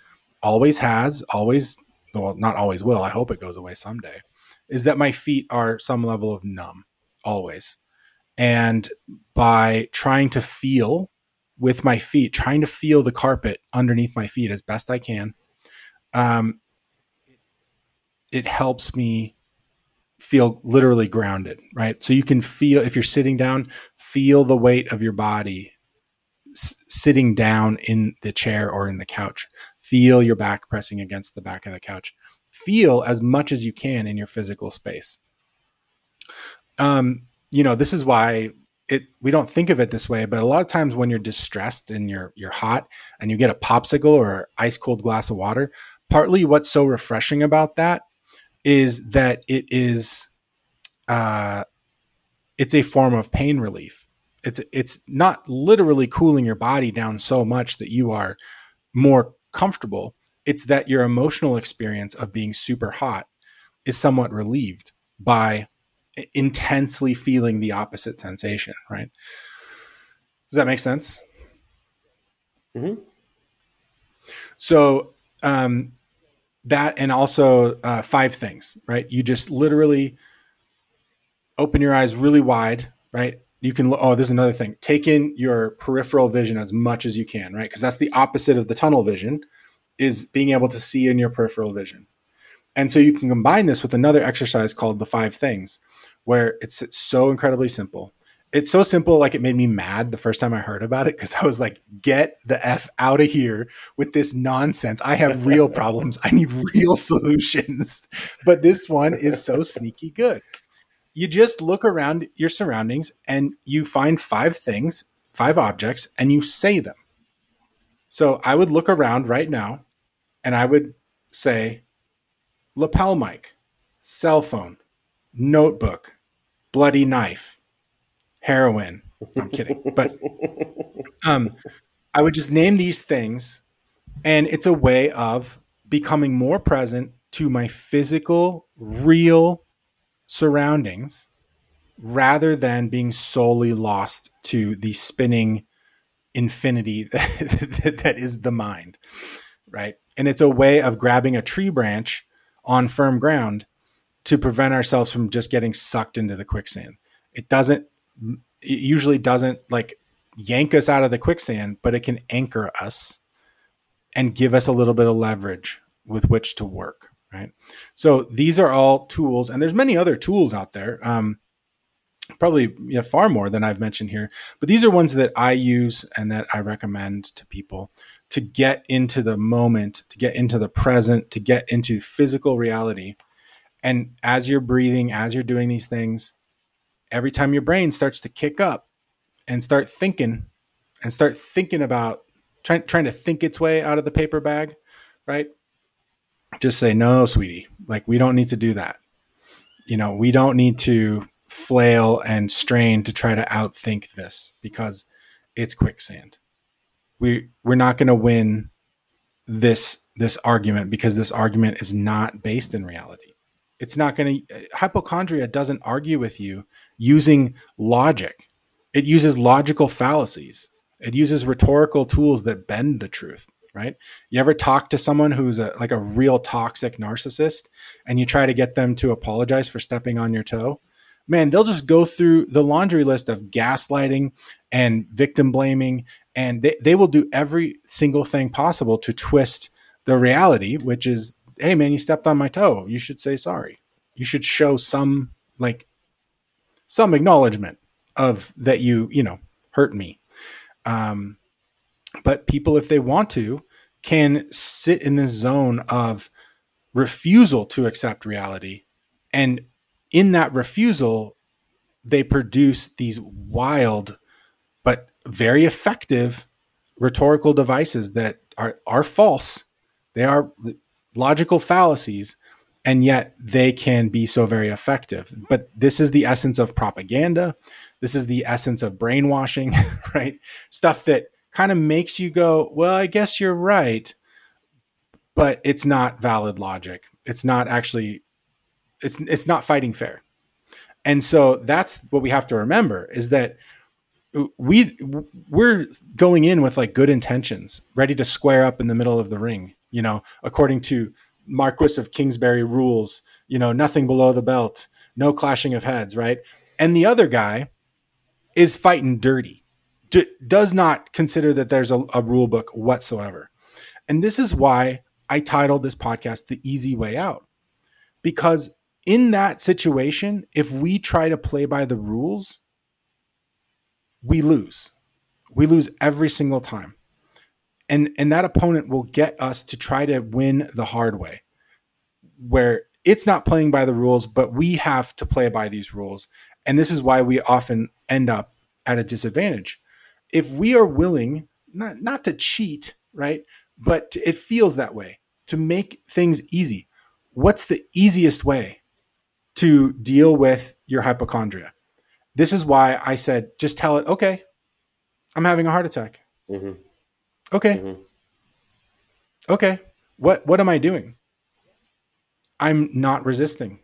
always has always well, not always will. I hope it goes away someday. Is that my feet are some level of numb always. And by trying to feel with my feet, trying to feel the carpet underneath my feet as best I can, um, it helps me feel literally grounded, right? So you can feel, if you're sitting down, feel the weight of your body s- sitting down in the chair or in the couch. Feel your back pressing against the back of the couch. Feel as much as you can in your physical space. Um, you know, this is why it we don't think of it this way, but a lot of times when you're distressed and you're you're hot and you get a popsicle or ice cold glass of water, partly what's so refreshing about that is that it is uh it's a form of pain relief. It's it's not literally cooling your body down so much that you are more comfortable. It's that your emotional experience of being super hot is somewhat relieved by intensely feeling the opposite sensation right? Does that make sense? Mm-hmm. so um, that and also uh, five things, right? You just literally open your eyes really wide, right? You can, oh, there's another thing. Take in your peripheral vision as much as you can, right? Because that's the opposite of the tunnel vision, is being able to see in your peripheral vision. And so you can combine this with another exercise called the five things, where it's, it's so incredibly simple it's so simple like it made me mad the first time i heard about it because i was like get the f out of here with this nonsense. I have real problems. I need real solutions. But this one is so sneaky good. You just look around your surroundings and you find five things five objects and you say them. So i would look around right now and i would say lapel mic cell phone notebook bloody knife heroin. I'm kidding. But um, I would just name these things, and it's a way of becoming more present to my physical, real surroundings rather than being solely lost to the spinning infinity that, that is the mind. Right. And it's a way of grabbing a tree branch on firm ground to prevent ourselves from just getting sucked into the quicksand. It doesn't it usually doesn't like yank us out of the quicksand, but it can anchor us and give us a little bit of leverage with which to work. Right. So these are all tools, and there's many other tools out there. Um, probably you know, far more than I've mentioned here, but these are ones that I use and that I recommend to people to get into the moment, to get into the present, to get into physical reality. And as you're breathing, as you're doing these things, every time your brain starts to kick up and start thinking and start thinking about trying trying to think its way out of the paper bag, right? Just say no, sweetie. Like we don't need to do that. You know, we don't need to flail and strain to try to outthink this because it's quicksand. We we're not going to win this this argument because this argument is not based in reality. It's not going to uh, hypochondria doesn't argue with you using logic. It uses logical fallacies. It uses rhetorical tools that bend the truth, right? You ever talk to someone who's a, like a real toxic narcissist and you try to get them to apologize for stepping on your toe? Man, they'll just go through the laundry list of gaslighting and victim blaming, and they, they will do every single thing possible to twist the reality, which is, hey, man, you stepped on my toe. You should say sorry. You should show some like some acknowledgement of that you you know hurt me. Um, but people if they want to can sit in this zone of refusal to accept reality. And in that refusal they produce these wild but very effective rhetorical devices that are are false. They are logical fallacies and yet they can be so very effective. But this is the essence of propaganda. This is the essence of brainwashing, right? Stuff that kind of makes you go, well, I guess you're right, but it's not valid logic. It's not actually it's it's not fighting fair. And so that's what we have to remember is that we we're going in with like good intentions, ready to square up in the middle of the ring, you know, according to Marquis of Kingsbury rules, you know, nothing below the belt, no clashing of heads, right? And the other guy is fighting dirty, D- does not consider that there's a, a rule book whatsoever. And this is why I titled this podcast The Easy Way Out. Because in that situation, if we try to play by the rules, we lose. We lose every single time and and that opponent will get us to try to win the hard way where it's not playing by the rules but we have to play by these rules. And this is why we often end up at a disadvantage. If we are willing not not to cheat right? But to, it feels that way to make things easy. What's the easiest way to deal with your hypochondria? This is why i said just tell it okay i'm having a heart attack. Mm-hmm. Okay. Mm-hmm. Okay. What what am I doing? I'm not resisting.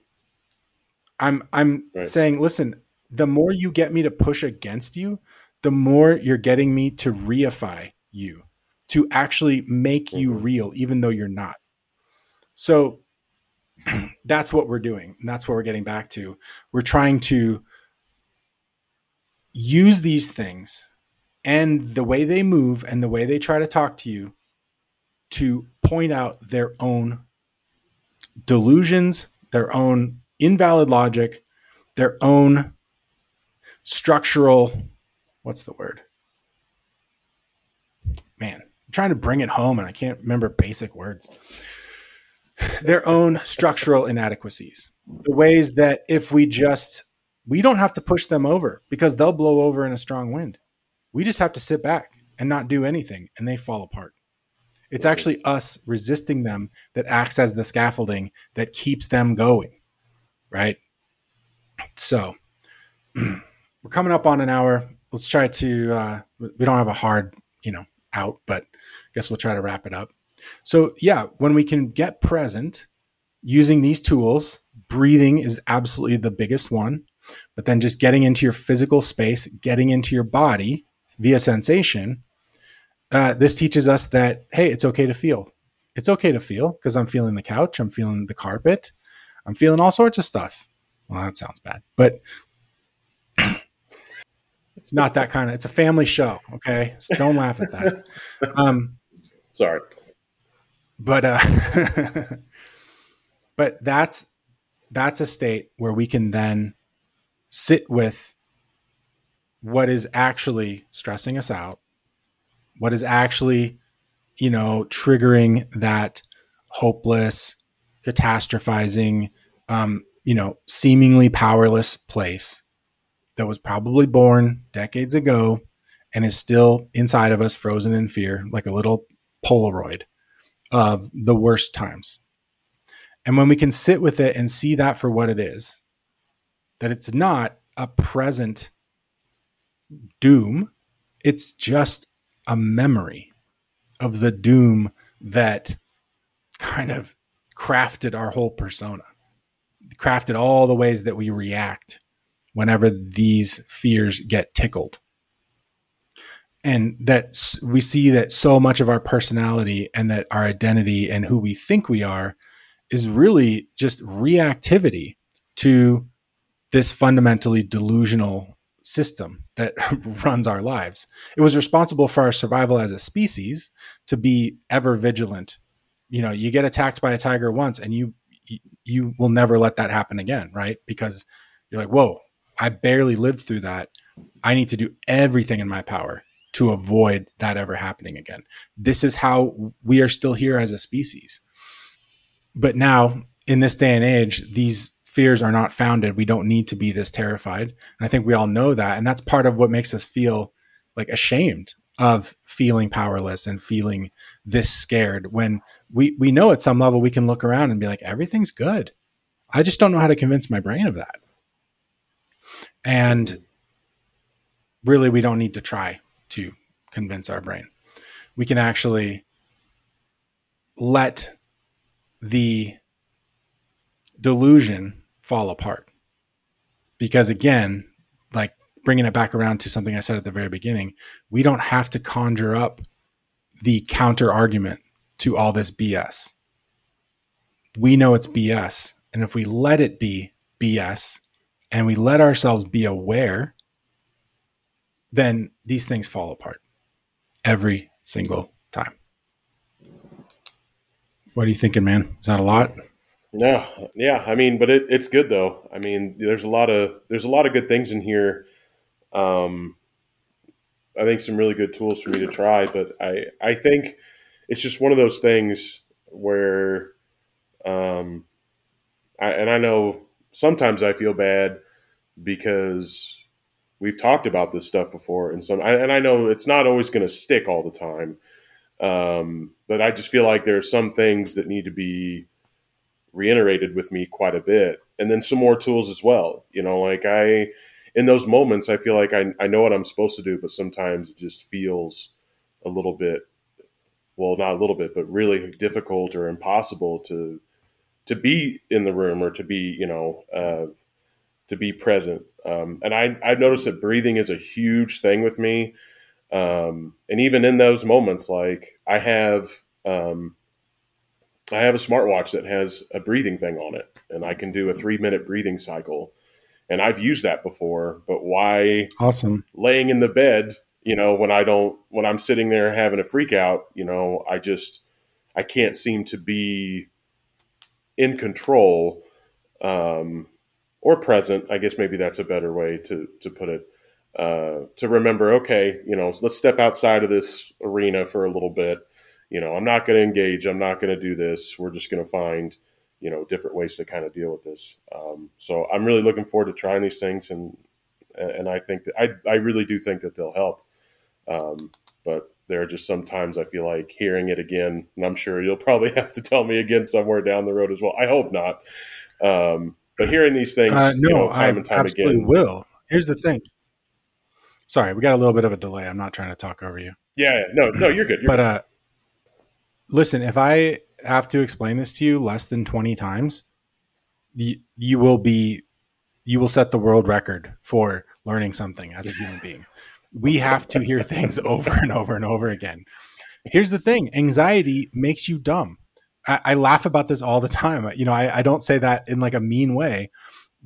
I'm I'm right. saying, listen, the more you get me to push against you, the more you're getting me to reify you. to actually make you Mhm. real, even though you're not. So that's what we're doing. And that's what we're getting back to. We're trying to use these things and the way they move and the way they try to talk to you to point out their own delusions, their own invalid logic, their own structural what's the word? Man, I'm trying to bring it home and I can't remember basic words. Their own structural inadequacies. The ways that if we just we don't have to push them over because they'll blow over in a strong wind. We just have to sit back and not do anything and they fall apart. It's actually us resisting them that acts as the scaffolding that keeps them going. Right? So, we're coming up on an hour. Let's try to uh we don't have a hard, you know, out, but I guess we'll try to wrap it up. So, yeah, when we can get present using these tools, breathing is absolutely the biggest one, but then just getting into your physical space, getting into your body via sensation, uh, this teaches us that, hey, it's okay to feel. It's okay to feel because I'm feeling the couch, I'm feeling the carpet, I'm feeling all sorts of stuff. Well, that sounds bad, but it's not that kind of, it's a family show. Okay. So don't laugh at that. Um, Sorry. but uh but that's that's a state where we can then sit with what is actually stressing us out what is actually you know triggering that hopeless catastrophizing um you know seemingly powerless place that was probably born decades ago and is still inside of us frozen in fear like a little polaroid of the worst times. And when we can sit with it and see that for what it is, that it's not a present doom, it's just a memory of the doom that kind of crafted our whole persona, crafted all the ways that we react whenever these fears get tickled. And that we see that so much of our personality and that our identity and who we think we are is really just reactivity to this fundamentally delusional system that runs our lives. It was responsible for our survival as a species to be ever vigilant. You know, you get attacked by a tiger once and you you- will never let that happen again, right? Because you're like, "Whoa, I barely lived through that. I need to do everything in my power to avoid that ever happening again. This is how we are still here as a species. But now, in this day and age, these fears are not founded. We don't need to be this terrified. And I think we all know that. And that's part of what makes us feel like ashamed of feeling powerless and feeling this scared when we, we know at some level we can look around and be like, everything's good. I just don't know how to convince my brain of that. And really, we don't need to try to convince our brain. We can actually let the delusion fall apart. Because again, like bringing it back around to something I said at the very beginning, we don't have to conjure up the counter argument to all this BS. We know it's BS. And if we let it be BS and we let ourselves be aware then these things fall apart every single time. What are you thinking, man? Is that a lot? No, yeah, I mean, but it, it's good though. I mean, there's a lot of there's a lot of good things in here. Um, I think some really good tools for me to try, but I I think it's just one of those things where, um, I, and I know sometimes I feel bad because we've talked about this stuff before, and some and I know it's not always going to stick all the time. Um, but I just feel like there are some things that need to be reiterated with me quite a bit. And then some more tools as well. You know like i in those moments i feel like I, I know what i'm supposed to do but sometimes it just feels a little bit well not a little bit but really difficult or impossible to to be in the room or to be you know uh, to be present. Um, and i i've noticed that breathing is a huge thing with me. Um, and even in those moments, like I have, um, I have a smartwatch that has a breathing thing on it, and I can do a three minute breathing cycle. And I've used that before, but why? Awesome. Laying in the bed, you know, when I don't, when I'm sitting there having a freak out, you know, I just, I can't seem to be in control um, or present. I guess maybe that's a better way to to put it. Uh, to remember, okay, you know, let's step outside of this arena for a little bit. You know, I'm not going to engage. I'm not going to do this. We're just going to find, you know, different ways to kind of deal with this. Um, so I'm really looking forward to trying these things, and and I think that I I really do think that they'll help. Um, but there are just sometimes I feel like hearing it again, and I'm sure you'll probably have to tell me again somewhere down the road as well. I hope not. Um, but hearing these things, Uh, no, you know, time I and time absolutely again, will. Here's the thing. Sorry, we got a little bit of a delay. I'm not trying to talk over you. yeah, no, no, you're good. You're But uh listen, if I have to explain this to you less than 20 times, you, you will be you will set the world record for learning something as a human being. We have to hear things over and over and over again. Here's the thing anxiety makes you dumb. I, I laugh about this all the time. You know, I, I don't say that in like a mean way,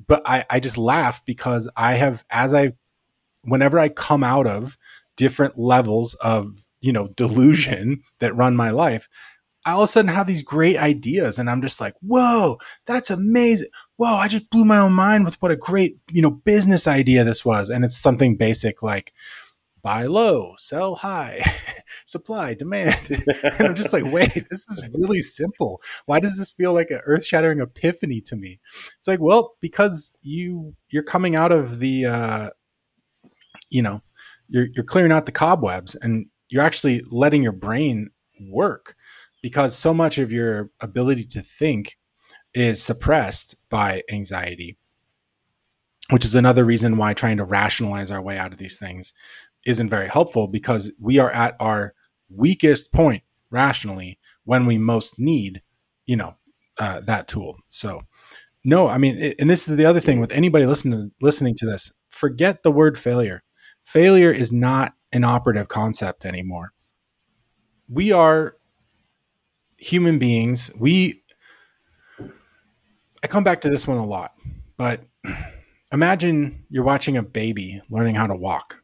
but I, I just laugh because I have, as I, whenever I come out of different levels of, you know, delusion that run my life, I all of a sudden have these great ideas and I'm just like, whoa, that's amazing. Whoa, I just blew my own mind with what a great, you know, business idea this was. And it's something basic like buy low, sell high, supply, demand. and I'm just like, wait, this is really simple. Why does this feel like an earth-shattering epiphany to me? It's like, well, because you you're coming out of the uh you know, you're you're clearing out the cobwebs and you're actually letting your brain work because so much of your ability to think is suppressed by anxiety which is another reason why trying to rationalize our way out of these things isn't very helpful because we are at our weakest point rationally when we most need you know uh, that tool. So no i mean it, and this is the other thing with anybody listening to, listening to this forget the word failure. Failure is not an operative concept anymore. We are human beings. We i come back to this one a lot but imagine you're watching a baby learning how to walk.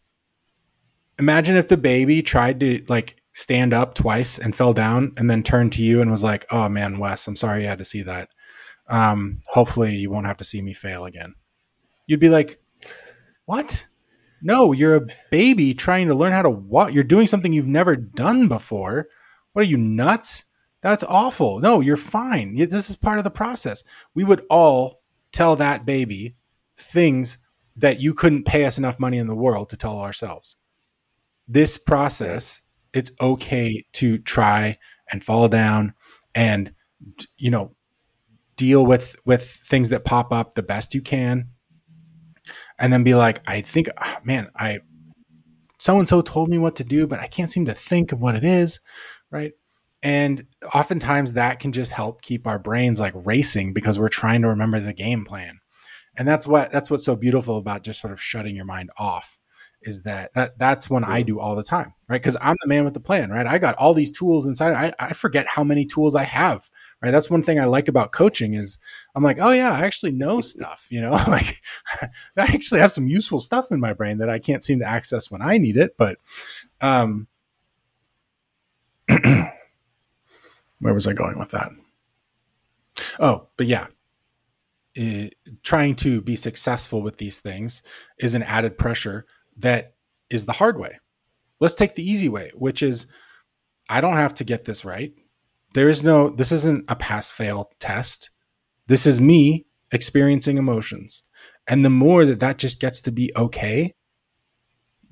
Imagine if the baby tried to like stand up twice and fell down and then turned to you and was like oh man wes i'm sorry you had to see that. Um, hopefully you won't have to see me fail again. You'd be like what no you're a baby trying to learn how to walk you're doing something you've never done before. What are you nuts? That's awful. No you're fine. This is part of the process. We would all tell that baby things that you couldn't pay us enough money in the world to tell ourselves. This process it's okay to try and fall down and you know deal with with things that pop up the best you can and then be like i think ah, man i so and so told me what to do but i can't seem to think of what it is right and oftentimes that can just help keep our brains like racing because we're trying to remember the game plan and that's what that's what's so beautiful about just sort of shutting your mind off is that, that that's when I do all the time, right? Because I'm the man with the plan, right? I got all these tools inside. I, I forget how many tools I have, right? That's one thing I like about coaching is I'm like, oh yeah, I actually know stuff, you know, like I actually have some useful stuff in my brain that I can't seem to access when I need it. But um, where was I going with that? Oh, but yeah, it, trying to be successful with these things is an added pressure that is the hard way. Let's take the easy way, which is I don't have to get this right. There is no, this isn't a pass fail test. This is me experiencing emotions. And the more that that just gets to be okay,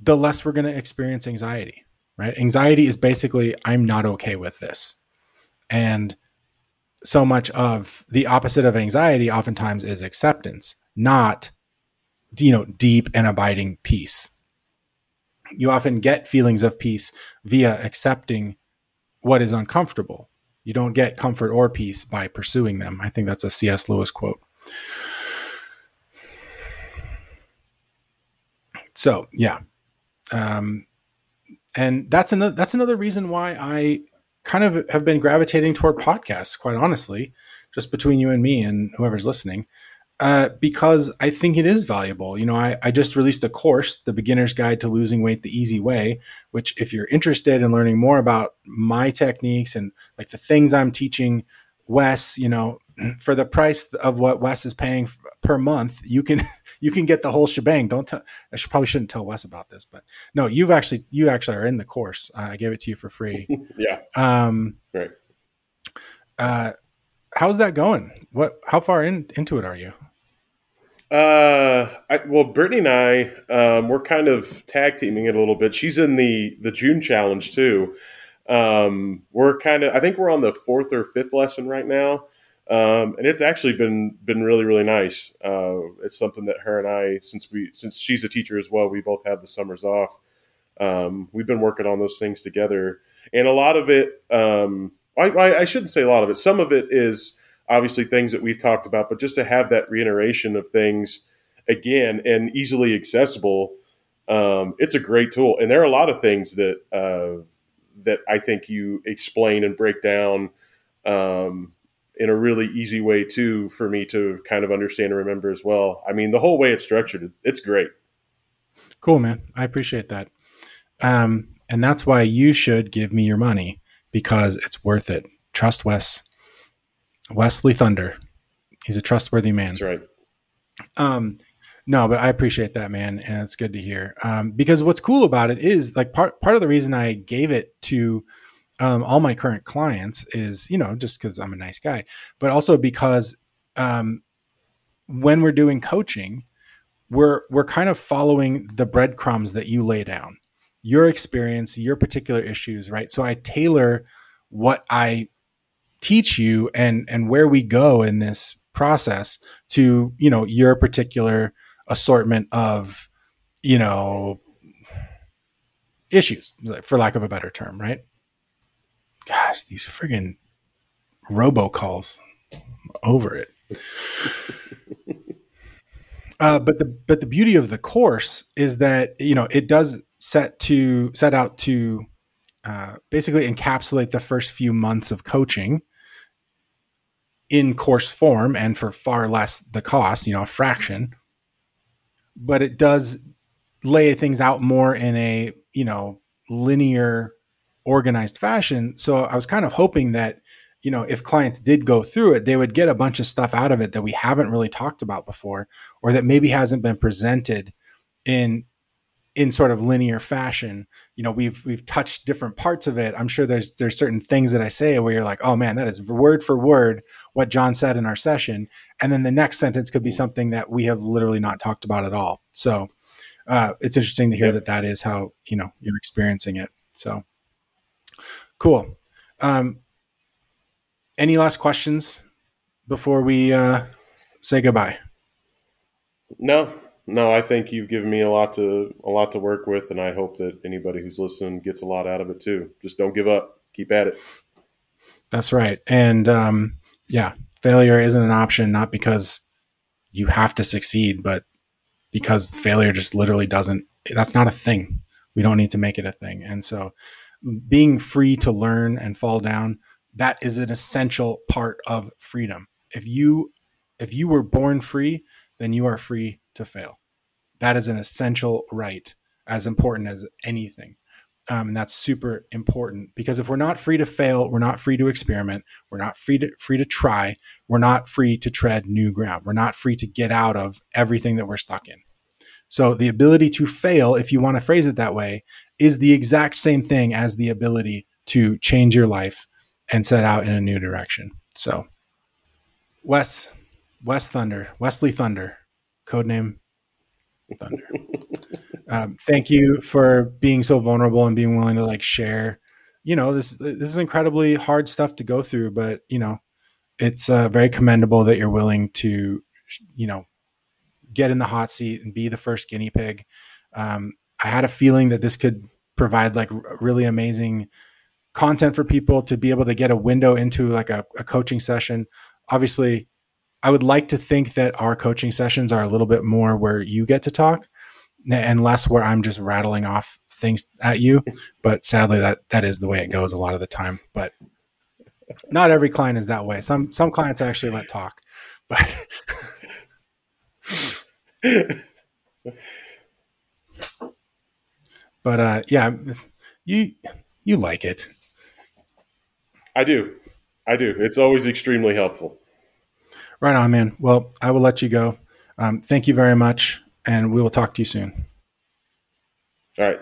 the less we're going to experience anxiety, right? Anxiety is basically, I'm not okay with this. And so much of the opposite of anxiety oftentimes is acceptance, not, you know, deep and abiding peace you often get feelings of peace via accepting what is uncomfortable. You don't get comfort or peace by pursuing them. I think that's a C.S. Lewis quote. So, yeah. Um, and that's another that's another reason why I kind of have been gravitating toward podcasts. Quite honestly, just between you and me and whoever's listening, uh, because I think it is valuable. You know, I, I just released a course, The Beginner's Guide to Losing Weight the Easy Way, which, if you're interested in learning more about my techniques and like the things I'm teaching Wes, you know, for the price of what Wes is paying per month, you can you can get the whole shebang. Don't tell. I should probably shouldn't tell Wes about this, but no, you've actually you actually are in the course. Uh, I gave it to you for free. yeah. Um. Right. Uh, how's that going? What? How far in into it are you? Uh, I, well, Brittany and I, um, we're kind of tag teaming it a little bit. She's in the the June challenge too. Um, we're kind of, I think we're on the fourth or fifth lesson right now. Um, and it's actually been been really really nice. Uh, it's something that her and I, since we since she's a teacher as well, we both have the summers off. Um, we've been working on those things together, and a lot of it. Um, I, I, shouldn't say a lot of it. Some of it is obviously things that we've talked about, but just to have that reiteration of things again and easily accessible, um, it's a great tool. And there are a lot of things that uh, that I think you explain and break down um, in a really easy way too for me to kind of understand and remember as well. I mean, the whole way it's structured, it's great. Cool, man. I appreciate that. Um, and that's why you should give me your money because it's worth it. Trust Wes. Wesley Thunder. He's a trustworthy man. That's right. Um, no, but I appreciate that, man, and it's good to hear. Um, because what's cool about it is like part part of the reason I gave it to um, all my current clients is you know just because I'm a nice guy, but also because um, when we're doing coaching, we're we're kind of following the breadcrumbs that you lay down, your experience, your particular issues, right? So I tailor what I teach you and and where we go in this process to you know your particular assortment of you know issues for lack of a better term right? Gosh these friggin robocalls over it. Uh, but the but the beauty of the course is that you know it does set to set out to uh, basically encapsulate the first few months of coaching in course form and for far less the cost, you know, a fraction. But it does lay things out more in a, you know, linear, organized fashion. So I was kind of hoping that, you know, if clients did go through it, they would get a bunch of stuff out of it that we haven't really talked about before, or that maybe hasn't been presented in in sort of linear fashion you know we've we've touched different parts of it. I'm sure there's there's certain things that i say where you're like oh man that is word for word what john said in our session. And then the next sentence could be something that we have literally not talked about at all. So uh, it's interesting to hear that that is how you know you're experiencing it. So cool. Um, any last questions before we uh, say goodbye? No no, I think you've given me a lot to a lot to work with, and I hope that anybody who's listening gets a lot out of it too. Just don't give up. Keep at it. That's right. And um, yeah, failure isn't an option, not because you have to succeed, but because failure just literally doesn't. That's not a thing. We don't need to make it a thing. And so, being free to learn and fall down that is an essential part of freedom. If you if you were born free, then you are free to fail. That is an essential right, as important as anything. Um, and that's super important because if we're not free to fail, we're not free to experiment, we're not free to free to try, we're not free to tread new ground, we're not free to get out of everything that we're stuck in. So the ability to fail, if you want to phrase it that way, is the exact same thing as the ability to change your life and set out in a new direction. So, Wes, Wes Thunder, Wesley Thunder, codename Thunder. um, thank you for being so vulnerable and being willing to like share. You know, this this is incredibly hard stuff to go through, but you know, it's uh, very commendable that you're willing to, you know, get in the hot seat and be the first guinea pig. Um, I had a feeling that this could provide like really amazing content for people to be able to get a window into like a, a coaching session. Obviously, I would like to think that our coaching sessions are a little bit more where you get to talk. and less where I'm just rattling off things at you. But sadly, that that is the way it goes a lot of the time. But not every client is that way. Some some clients actually let talk, but. but uh, yeah, you you like it. I do, I do. It's always extremely helpful. Right on, man. Well, I will let you go. Um, thank you very much, and we will talk to you soon. All right.